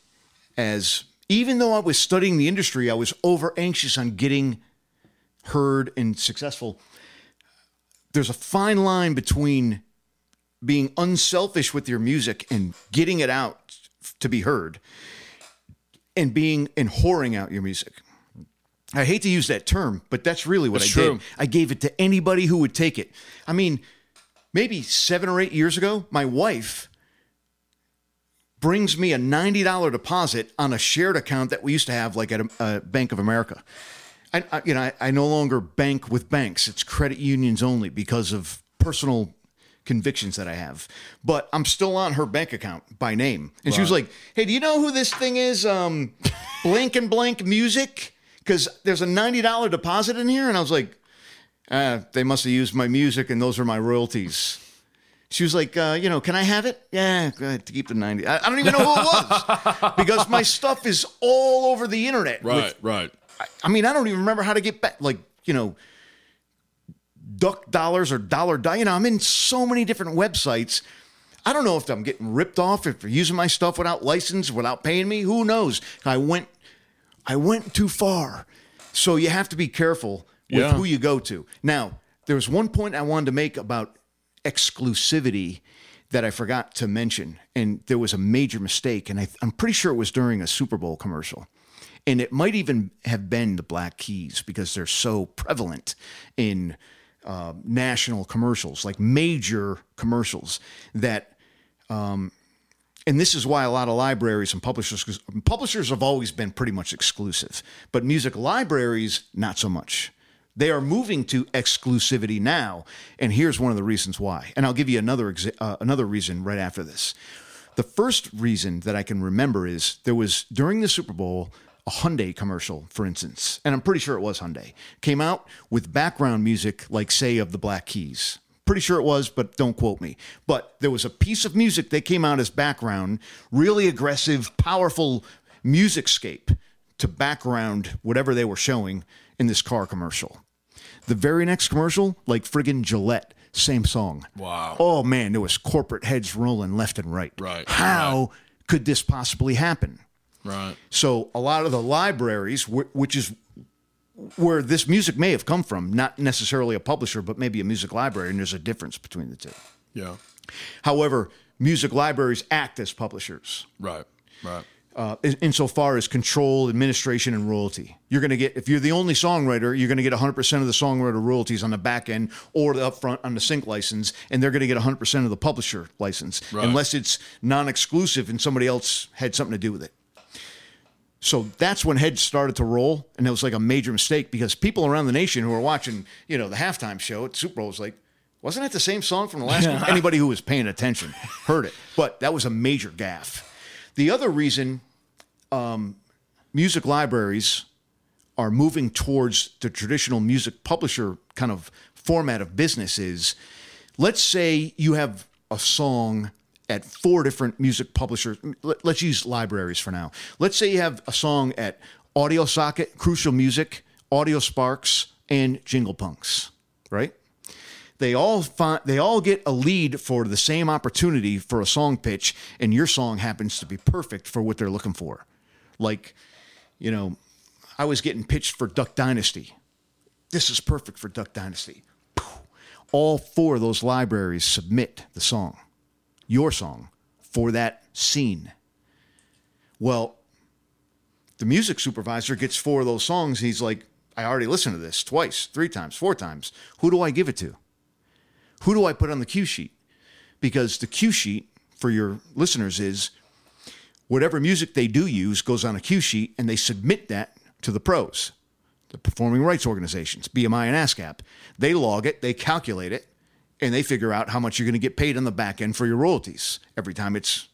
as even though I was studying the industry, I was over anxious on getting heard and successful. There's a fine line between being unselfish with your music and getting it out to be heard and being and whoring out your music. I hate to use that term, but that's really what I true. did. I gave it to anybody who would take it. I mean, maybe seven or eight years ago, my wife brings me a $90 deposit on a shared account that we used to have like at a, a Bank of America. I, I you know, I, I no longer bank with banks. It's credit unions only because of personal convictions that I have. But I'm still on her bank account by name. And she was like, "Hey, do you know who this thing is? Um, *laughs* blank and blank music? Because there's a ninety dollar deposit in here." And I was like, uh, "They must have used my music, and those are my royalties." She was like, uh, "You know, can I have it? Yeah, go ahead to keep the ninety. I, I don't even know who it was *laughs* because my stuff is all over the internet. with Right, right. I mean, I don't even remember how to get back. Like, you know, duck dollars or dollar die. You know, I'm in so many different websites. I don't know if I'm getting ripped off if they're using my stuff without license, without paying me. Who knows? I went, I went too far. So you have to be careful with Yeah. who you go to. Now, there was one point I wanted to make about exclusivity that I forgot to mention, and there was a major mistake, and I, I'm pretty sure it was during a Super Bowl commercial. And it might even have been the Black Keys because they're so prevalent in uh, national commercials, like major commercials, that and this is why a lot of libraries and publishers publishers have always been pretty much exclusive but music libraries not so much. They are moving to exclusivity now and here's one of the reasons why. And i'll give you another exa- uh, another reason right after this. The first reason that i can remember is there was during the super bowl a Hyundai commercial, for instance, and I'm pretty sure it was Hyundai, came out with background music like, say, of the Black Keys. Pretty sure it was, but don't quote me. But there was a piece of music that came out as background, really aggressive, powerful music scape to background whatever they were showing in this car commercial. The very next commercial, like friggin' Gillette, same song. Wow. Oh man, there was corporate heads rolling left and right. Right, How could this possibly happen? Right. So a lot of the libraries, which is where this music may have come from, not necessarily a publisher, but maybe a music library, and there's a difference between the two. Yeah. However, music libraries act as publishers Right. Right. uh, in- insofar as control, administration, and royalty. You're going to get, if you're the only songwriter, you're going to get 100% of the songwriter royalties on the back end or the upfront on the sync license, and they're going to get 100% of the publisher license, Right. unless it's non exclusive and somebody else had something to do with it. So that's when heads started to roll, and it was like a major mistake because people around the nation who were watching, you know, the halftime show at Super Bowl was like, wasn't that the same song from the last one? *laughs* Anybody who was paying attention heard it, but that was a major gaffe. The other reason um, music libraries are moving towards the traditional music publisher kind of format of business is let's say you have a song at four different music publishers. Let- Let's use libraries for now. Let's say you have a song at Audio Socket, Crucial Music, AudioSparx, and Jingle Punks, right? They all find, they all get a lead for the same opportunity for a song pitch, and your song happens to be perfect for what they're looking for. Like, you know, I was getting pitched for Duck Dynasty. This is perfect for Duck Dynasty. All four of those libraries submit the song, your song, for that scene. Well, the music supervisor gets four of those songs. He's like, I already listened to this twice, three times, four times. Who do I give it to? Who do I put on the cue sheet? Because the cue sheet for your listeners is whatever music they do use goes on a cue sheet and they submit that to the pros, the performing rights organizations, BMI and ASCAP. They log it, they calculate it, and they figure out how much you're going to get paid on the back end for your royalties every time it's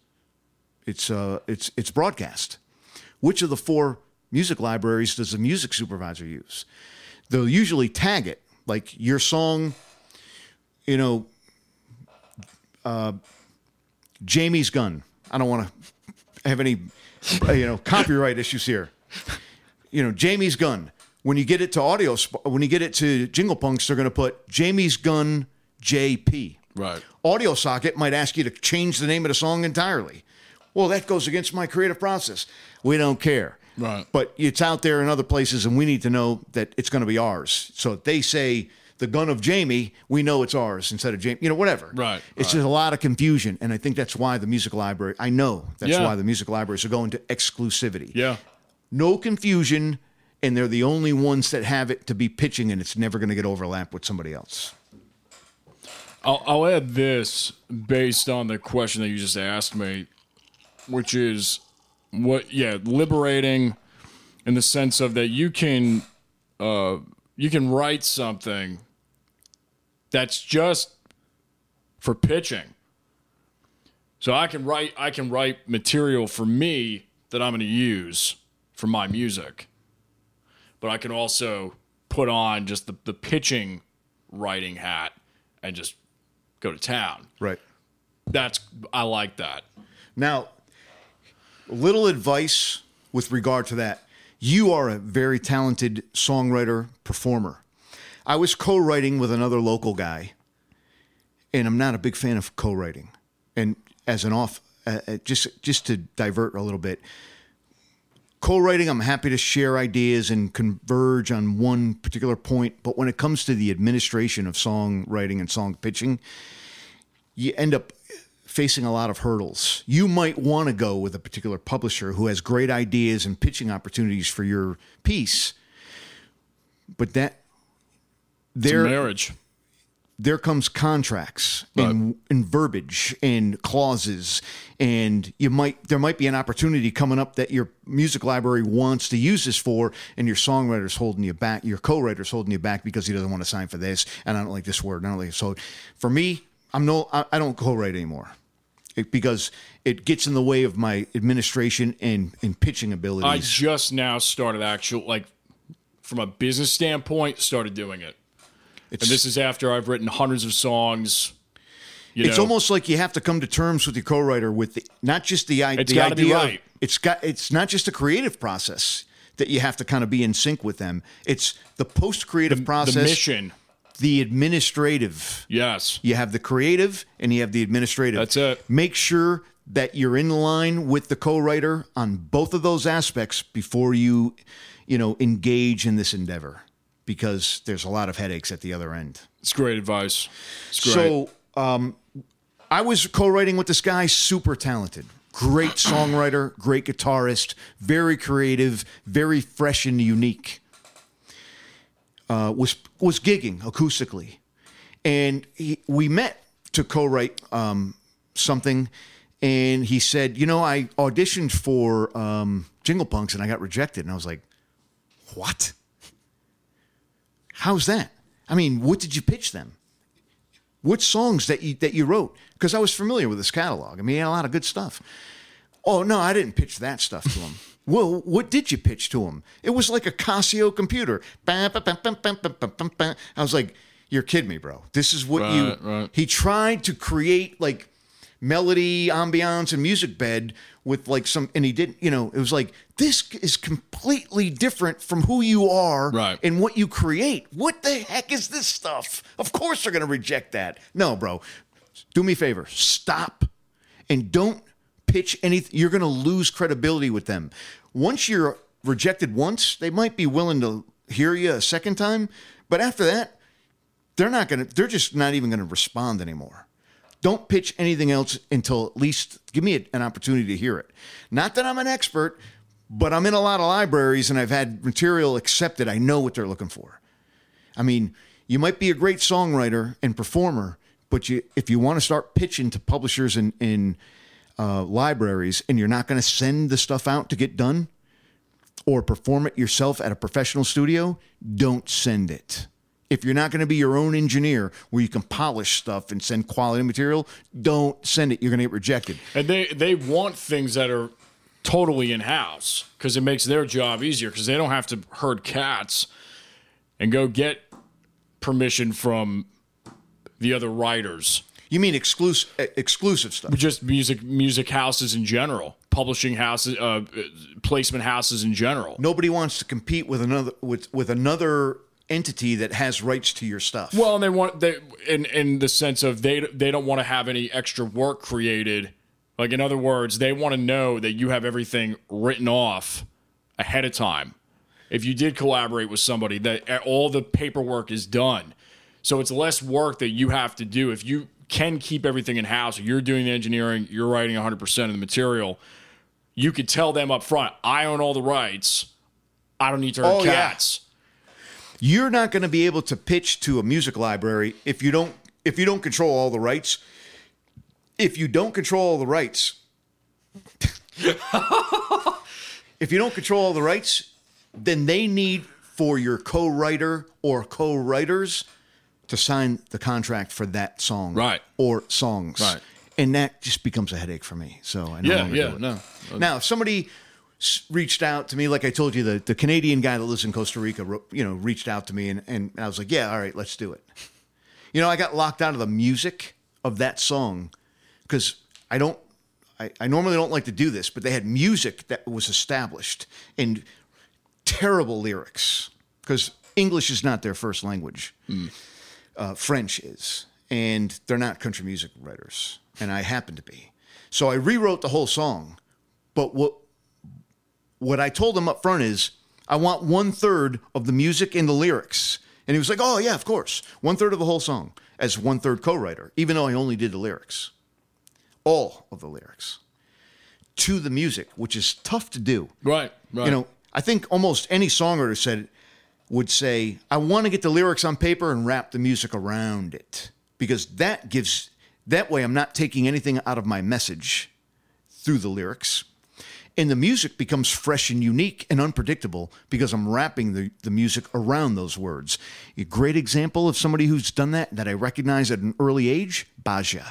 it's uh it's it's broadcast. Which of the four music libraries does the music supervisor use? They'll usually tag it like your song, you know, uh, Jamie's gun. I don't want to have any, you know, copyright issues here. You know, Jamie's gun. When you get it to audio, when you get it to Jingle Punks, they're going to put Jamie's gun JP. Right. Audio Socket might ask you to change the name of the song entirely. Well, that goes against my creative process. We don't care. Right. But it's out there in other places, and we need to know that it's going to be ours. So if they say the gun of Jamie, we know it's ours instead of Jamie. You know, whatever. Right, It's just a lot of confusion, and I think that's why the music library. I know that's Yeah. why the music libraries are going to exclusivity. Yeah. No confusion, and they're the only ones that have it to be pitching, and it's never going to get overlapped with somebody else. I'll, I'll add this based on the question that you just asked me, which is what, yeah, liberating in the sense of that you can, uh, you can write something that's just for pitching. So I can write, I can write material for me that I'm going to use for my music, but I can also put on just the, the pitching writing hat and just go to town. Right. That's I like that. Now, little advice with regard to that. You are a very talented songwriter, performer. I was co writing with another local guy, and I'm not a big fan of co writing. And as an off, uh, uh, just, just to divert a little bit, co writing, I'm happy to share ideas and converge on one particular point. But when it comes to the administration of songwriting and song pitching, you end up facing a lot of hurdles. You might want to go with a particular publisher who has great ideas and pitching opportunities for your piece, but that It's a there marriage. There comes contracts and, and verbiage and clauses and you might there might be an opportunity coming up that your music library wants to use this for and your songwriter's holding you back your co-writer's holding you back because he doesn't want to sign for this and i don't like this word and i don't like it. so for me i'm no i, I don't co-write anymore it, because it gets in the way of my administration and, and pitching abilities I just now started actual like from a business standpoint started doing it. It's, And this is after I've written hundreds of songs. You it's know, almost like you have to come to terms with your co-writer with the, not just the, i- It's the gotta be idea. right. It's got it's not just a creative process that you have to kind of be in sync with them. It's the post-creative process, the mission. the administrative. Yes. You have the creative and you have the administrative. That's it. Make sure that you're in line with the co-writer on both of those aspects before you, you know, engage in this endeavor because there's a lot of headaches at the other end. It's great advice. It's great. So um, I was co-writing with this guy, super talented, great songwriter, great guitarist, very creative, very fresh and unique. Uh, was was gigging acoustically, and he, we met to co-write um, something. And he said, "You know, I auditioned for um, Jingle Punks and I got rejected." And I was like, "What? How's that? I mean, what did you pitch them? What songs that you that you wrote? Because I was familiar with this catalog. I mean, he had a lot of good stuff. Oh no, I didn't pitch that stuff to him. *laughs* well, what did you pitch to him? It was like a Casio computer. I was like, you're kidding me, bro. This is what right, you. Right. He tried to create like melody, ambiance, and music bed with like some, and he didn't. You know, it was like this is completely different from who you are Right. and what you create. What the heck is this stuff? Of course they're going to reject that. No, bro. Do me a favor. Stop and don't pitch anything. You're going to lose credibility with them. Once you're rejected once, they might be willing to hear you a second time, but after that, they're not going to they're just not even going to respond anymore. Don't pitch anything else until at least give me a- an opportunity to hear it. Not that I'm an expert, but I'm in a lot of libraries and I've had material accepted. I know what they're looking for. I mean, you might be a great songwriter and performer, but you if you want to start pitching to publishers and in uh, libraries and you're not going to send the stuff out to get done or perform it yourself at a professional studio, don't send it. If you're not going to be your own engineer where you can polish stuff and send quality material, don't send it. You're going to get rejected. And they they want things that are totally in house because it makes their job easier because they don't have to herd cats and go get permission from the other writers. You mean exclusive exclusive stuff? just music music houses in general, publishing houses, uh, placement houses in general. Nobody wants to compete with another with with another entity that has rights to your stuff. Well, and they want they in in the sense of they they don't want to have any extra work created. Like in other words, they want to know that you have everything written off ahead of time. If you did collaborate with somebody, that eh, all the paperwork is done. So it's less work that you have to do. If you can keep everything in house, you're doing the engineering, you're writing 100% of the material, you could tell them up front, I own all the rights. I don't need to hurt Oh, yeah. You're not going to be able to pitch to a music library if you don't if you don't control all the rights. If you don't control all the rights, *laughs* if you don't control all the rights, then they need for your co-writer or co-writers to sign the contract for that song, Right. Or songs, Right. And that just becomes a headache for me. So I no Yeah, yeah, no. Now, if somebody reached out to me, like I told you, the, the Canadian guy that lives in Costa Rica, you know, reached out to me, and, and I was like, yeah, all right, let's do it. You know, I got locked out of the music of that song because I don't, I, I normally don't like to do this, but they had music that was established and terrible lyrics because English is not their first language. Uh, French is, and they're not country music writers, and I happen to be. So I rewrote the whole song, but what what I told him up front is I want one third of the music and the lyrics. And he was like, Oh yeah, of course. One third of the whole song as one third co-writer, even though I only did the lyrics. All of the lyrics. To the music, which is tough to do. Right, right. You know, I think almost any songwriter said would say, I want to get the lyrics on paper and wrap the music around it. Because that gives that way I'm not taking anything out of my message through the lyrics. And the music becomes fresh and unique and unpredictable because I'm wrapping the, the music around those words. A great example of somebody who's done that that I recognize at an early age, Baja.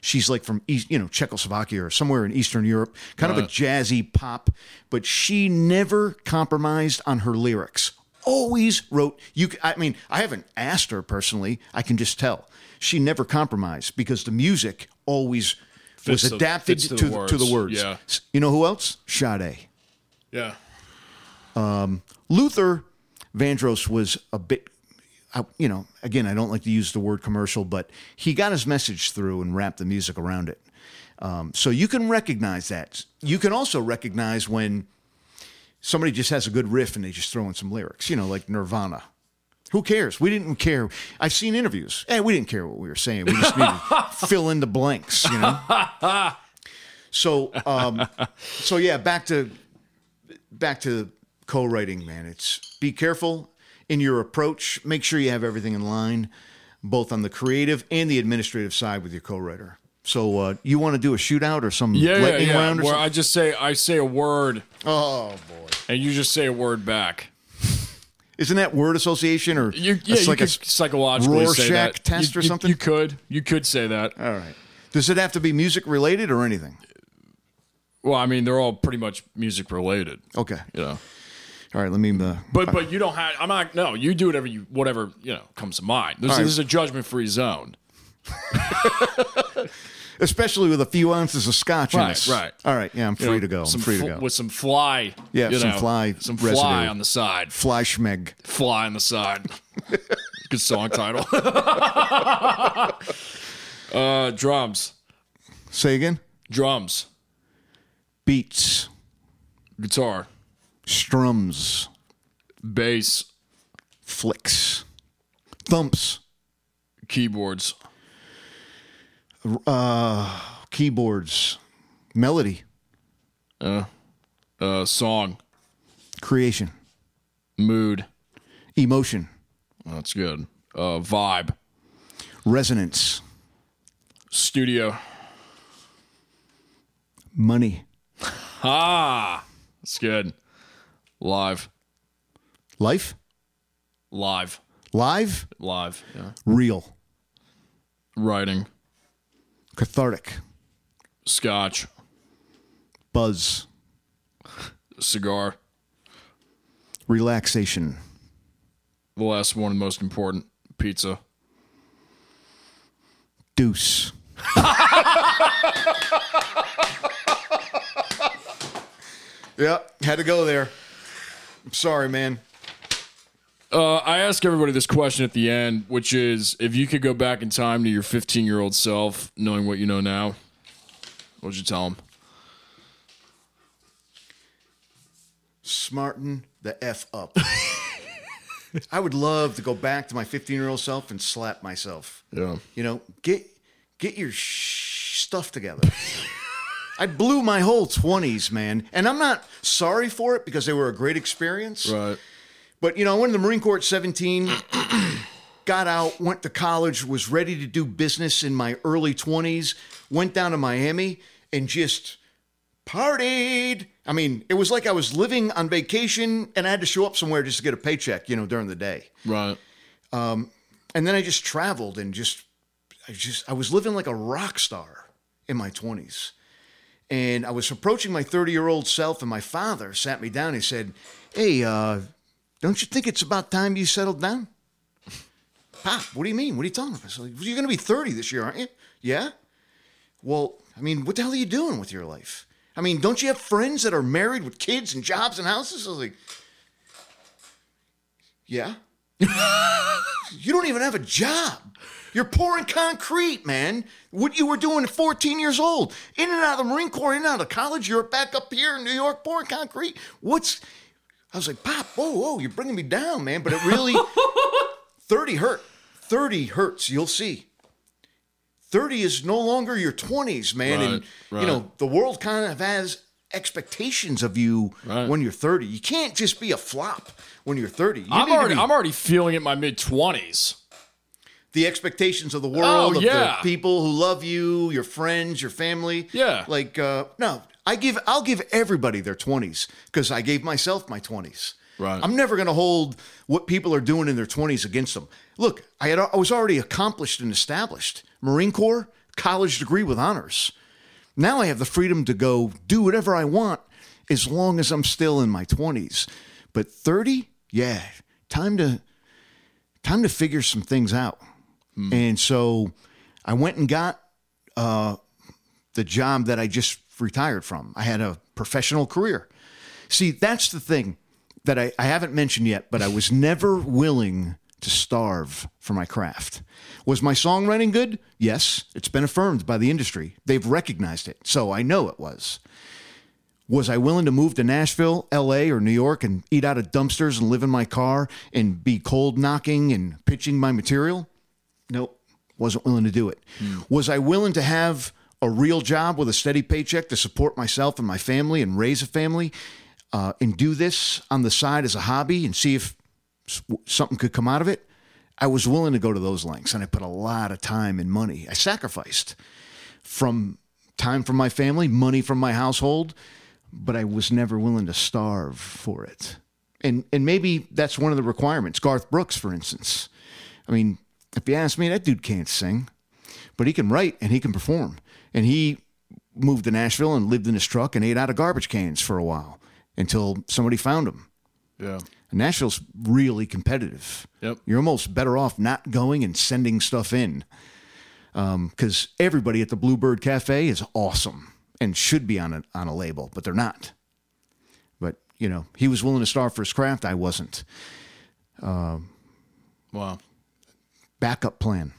She's like from East, you know, Czechoslovakia or somewhere in Eastern Europe, kind of a uh. jazzy pop, but she never compromised on her lyrics. Always wrote you I mean, I haven't asked her personally, I can just tell. She never compromised because the music always Fits the- adapted to, to the, to the words, yeah. You know who else? Sade. yeah. Luther Vandross was a bit, you know, again, I don't like to use the word commercial, but he got his message through and wrapped the music around it. Um, so you can recognize that. You can also recognize when somebody just has a good riff and they just throw in some lyrics, you know, like Nirvana. Who cares? We didn't care. I've seen interviews. Hey, we didn't care what we were saying. We just needed to fill in the blanks, you know. *laughs* So, um, so yeah, back to back to co-writing, man. It's be careful in your approach. Make sure you have everything in line, both on the creative and the administrative side with your co-writer. So, uh, you want to do a shootout or some Yeah, yeah, lightning yeah. round or Where something? I just say I say a word oh boy, and you just say a word back. Isn't that word association or You, yeah, it's you like could a psychologically say Rorschach that. test You- or something? You could, you could say that. all right? Does it have to be music related or anything? Well, I mean, they're all pretty much music related. Okay, You know, all right. Let me. Uh, but but you don't have. I'm not. No, you do whatever you whatever you know comes to mind. This, right. this is a judgment free zone. *laughs* especially with a few ounces of scotch in Right, this. right. All right, yeah, I'm free to go. I'm some free to go. with some fly. Yeah, you some know, fly some residue. fly on the side. Fleischmeg. Fly on the side. Good song title. *laughs* uh, drums, Say again. drums, Beats, guitar, strums, bass, flicks, thumps, keyboards, keyboards, melody, uh, song, creation, mood. emotion, That's good. Uh, vibe, resonance, studio. money, Ah, that's good. Live, life, live, live, live. Yeah. real, Writing, cathartic, scotch, buzz, cigar. relaxation, The last one, most important, pizza. Deuce. *laughs* yeah, had to go there. I'm sorry, man. Uh, I ask everybody this question at the end, which is if you could go back in time to your 15 year old self, knowing what you know now, what would you tell him? Smarten the F up. *laughs* I would love to go back to my 15 year old self and slap myself. Yeah. You know, get get your sh- stuff together. *laughs* I blew my whole 20s, man. And I'm not sorry for it because they were a great experience. Right. But, you know, I went to the Marine Corps at 17, *clears throat* got out, went to college, was ready to do business in my early 20s, went down to Miami and just partied. I mean, it was like I was living on vacation and I had to show up somewhere just to get a paycheck, you know, during the day. Right. And then I just traveled and just, I just, I was living like a rock star in my 20s. And I was approaching my 30 year old self, and my father sat me down. He said, Hey, uh, don't you think it's about time you settled down? Pop, what do you mean? What are you talking about? Like, You're going to be 30 this year, aren't you? Yeah. Well, I mean, what the hell are you doing with your life? I mean, don't you have friends that are married with kids and jobs and houses? I was like, Yeah. *laughs* You don't even have a job. You're pouring concrete, man. What you were doing at 14 years old. In and out of the Marine Corps, in and out of college. You're back up here in New York pouring concrete. What's. I was like, Pop, whoa, whoa, you're bringing me down, man. But it really. *laughs* 30 hurt. 30 hurts. You'll see. 30 is no longer your 20s, man. and, Right, right. you know, the world kind of has expectations of you Right. when you're 30. You can't just be a flop when you're 30. You I'm need to already, be- I'm already feeling it in my mid 20s. the expectations of the world, Oh, of yeah. the people who love you, your friends, your family. Yeah. Like, uh, no, I give, I'll give everybody their 20s because I gave myself my 20s. Right. I'm never going to hold what people are doing in their 20s against them. Look, I had, I was already accomplished and established. Marine Corps, college degree with honors. Now I have the freedom to go do whatever I want as long as I'm still in my 20s. But 30, yeah, time to time to figure some things out. And so I went and got uh, the job that I just retired from. I had a professional career. See, that's the thing that I, I haven't mentioned yet, but I was never willing to starve for my craft. Was my songwriting good? Yes, it's been affirmed by the industry. They've recognized it, so I know it was. Was I willing to move to Nashville, LA, or New York and eat out of dumpsters and live in my car and be cold knocking and pitching my material? Nope, wasn't willing to do it. Hmm. Was I willing to have a real job with a steady paycheck to support myself and my family and raise a family uh, and do this on the side as a hobby and see if something could come out of it? I was willing to go to those lengths and I put a lot of time and money. I sacrificed from time from my family, money from my household, but I was never willing to starve for it. And and maybe that's one of the requirements. Garth Brooks, for instance. I mean, if you ask me, that dude can't sing, but he can write and he can perform. And he moved to Nashville and lived in his truck and ate out of garbage cans for a while until somebody found him. Yeah. And Nashville's really competitive. Yep. You're almost better off not going and sending stuff in. Um, because everybody at the Bluebird Cafe is awesome and should be on a, on a label, but they're not. But, you know, he was willing to starve for his craft. I wasn't. Um, wow. Backup plan.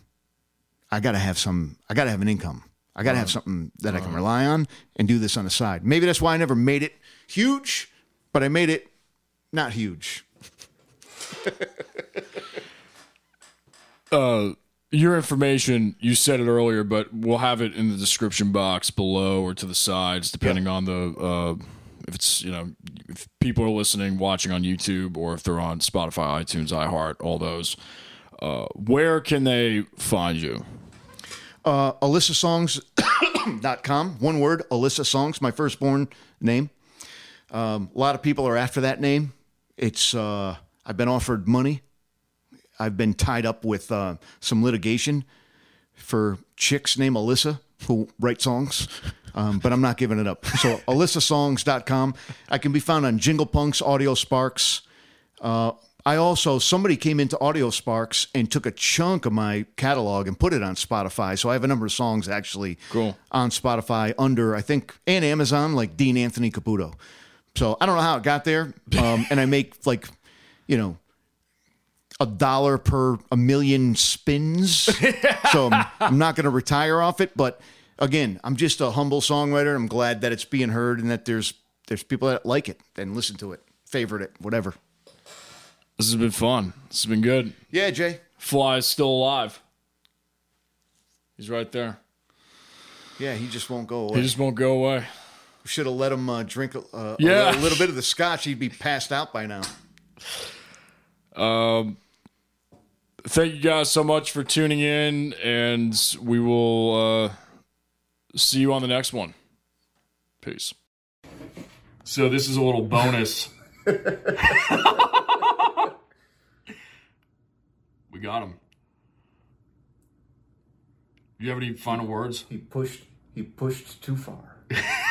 I got to have some, I got to have an income. I got to have something that I can rely on and do this on the side. Maybe that's why I never made it huge, but I made it not huge. *laughs* Your information, you said it earlier, but we'll have it in the description box below or to the sides, depending on the uh, if it's you know if people are listening, watching on YouTube, or if they're on Spotify, iTunes, iHeart, all those. Uh, where can they find you? Uh, alyssasongs.com. *coughs* One word, Alyssa Songs, my firstborn name. Um, a lot of people are after that name. It's uh, I've been offered money. I've been tied up with uh, some litigation for chicks named Alyssa who write songs, um, but I'm not giving it up. So *laughs* alyssasongs.com. I can be found on Jingle Punks, AudioSparx, uh, I also somebody came into AudioSparx and took a chunk of my catalog and put it on Spotify. So I have a number of songs actually Cool. on Spotify under I think and Amazon like Dean Anthony Caputo. So I don't know how it got there, um, *laughs* and I make like you know a dollar per a million spins. *laughs* so I'm, I'm not going to retire off it, but again, I'm just a humble songwriter. I'm glad that it's being heard and that there's there's people that like it and listen to it, favorite it, whatever. This has been fun. This has been good. Yeah, Jay. Fly is still alive. He's right there. Yeah, he just won't go He away. just won't go away. Should have let him uh, drink a, uh, a Yeah. little, little bit of the scotch. He'd be passed out by now. Um, Thank you guys so much for tuning in, and we will uh, see you on the next one. Peace. So this is a little bonus. *laughs* we got him. You have any final words? He pushed. He pushed too far. *laughs*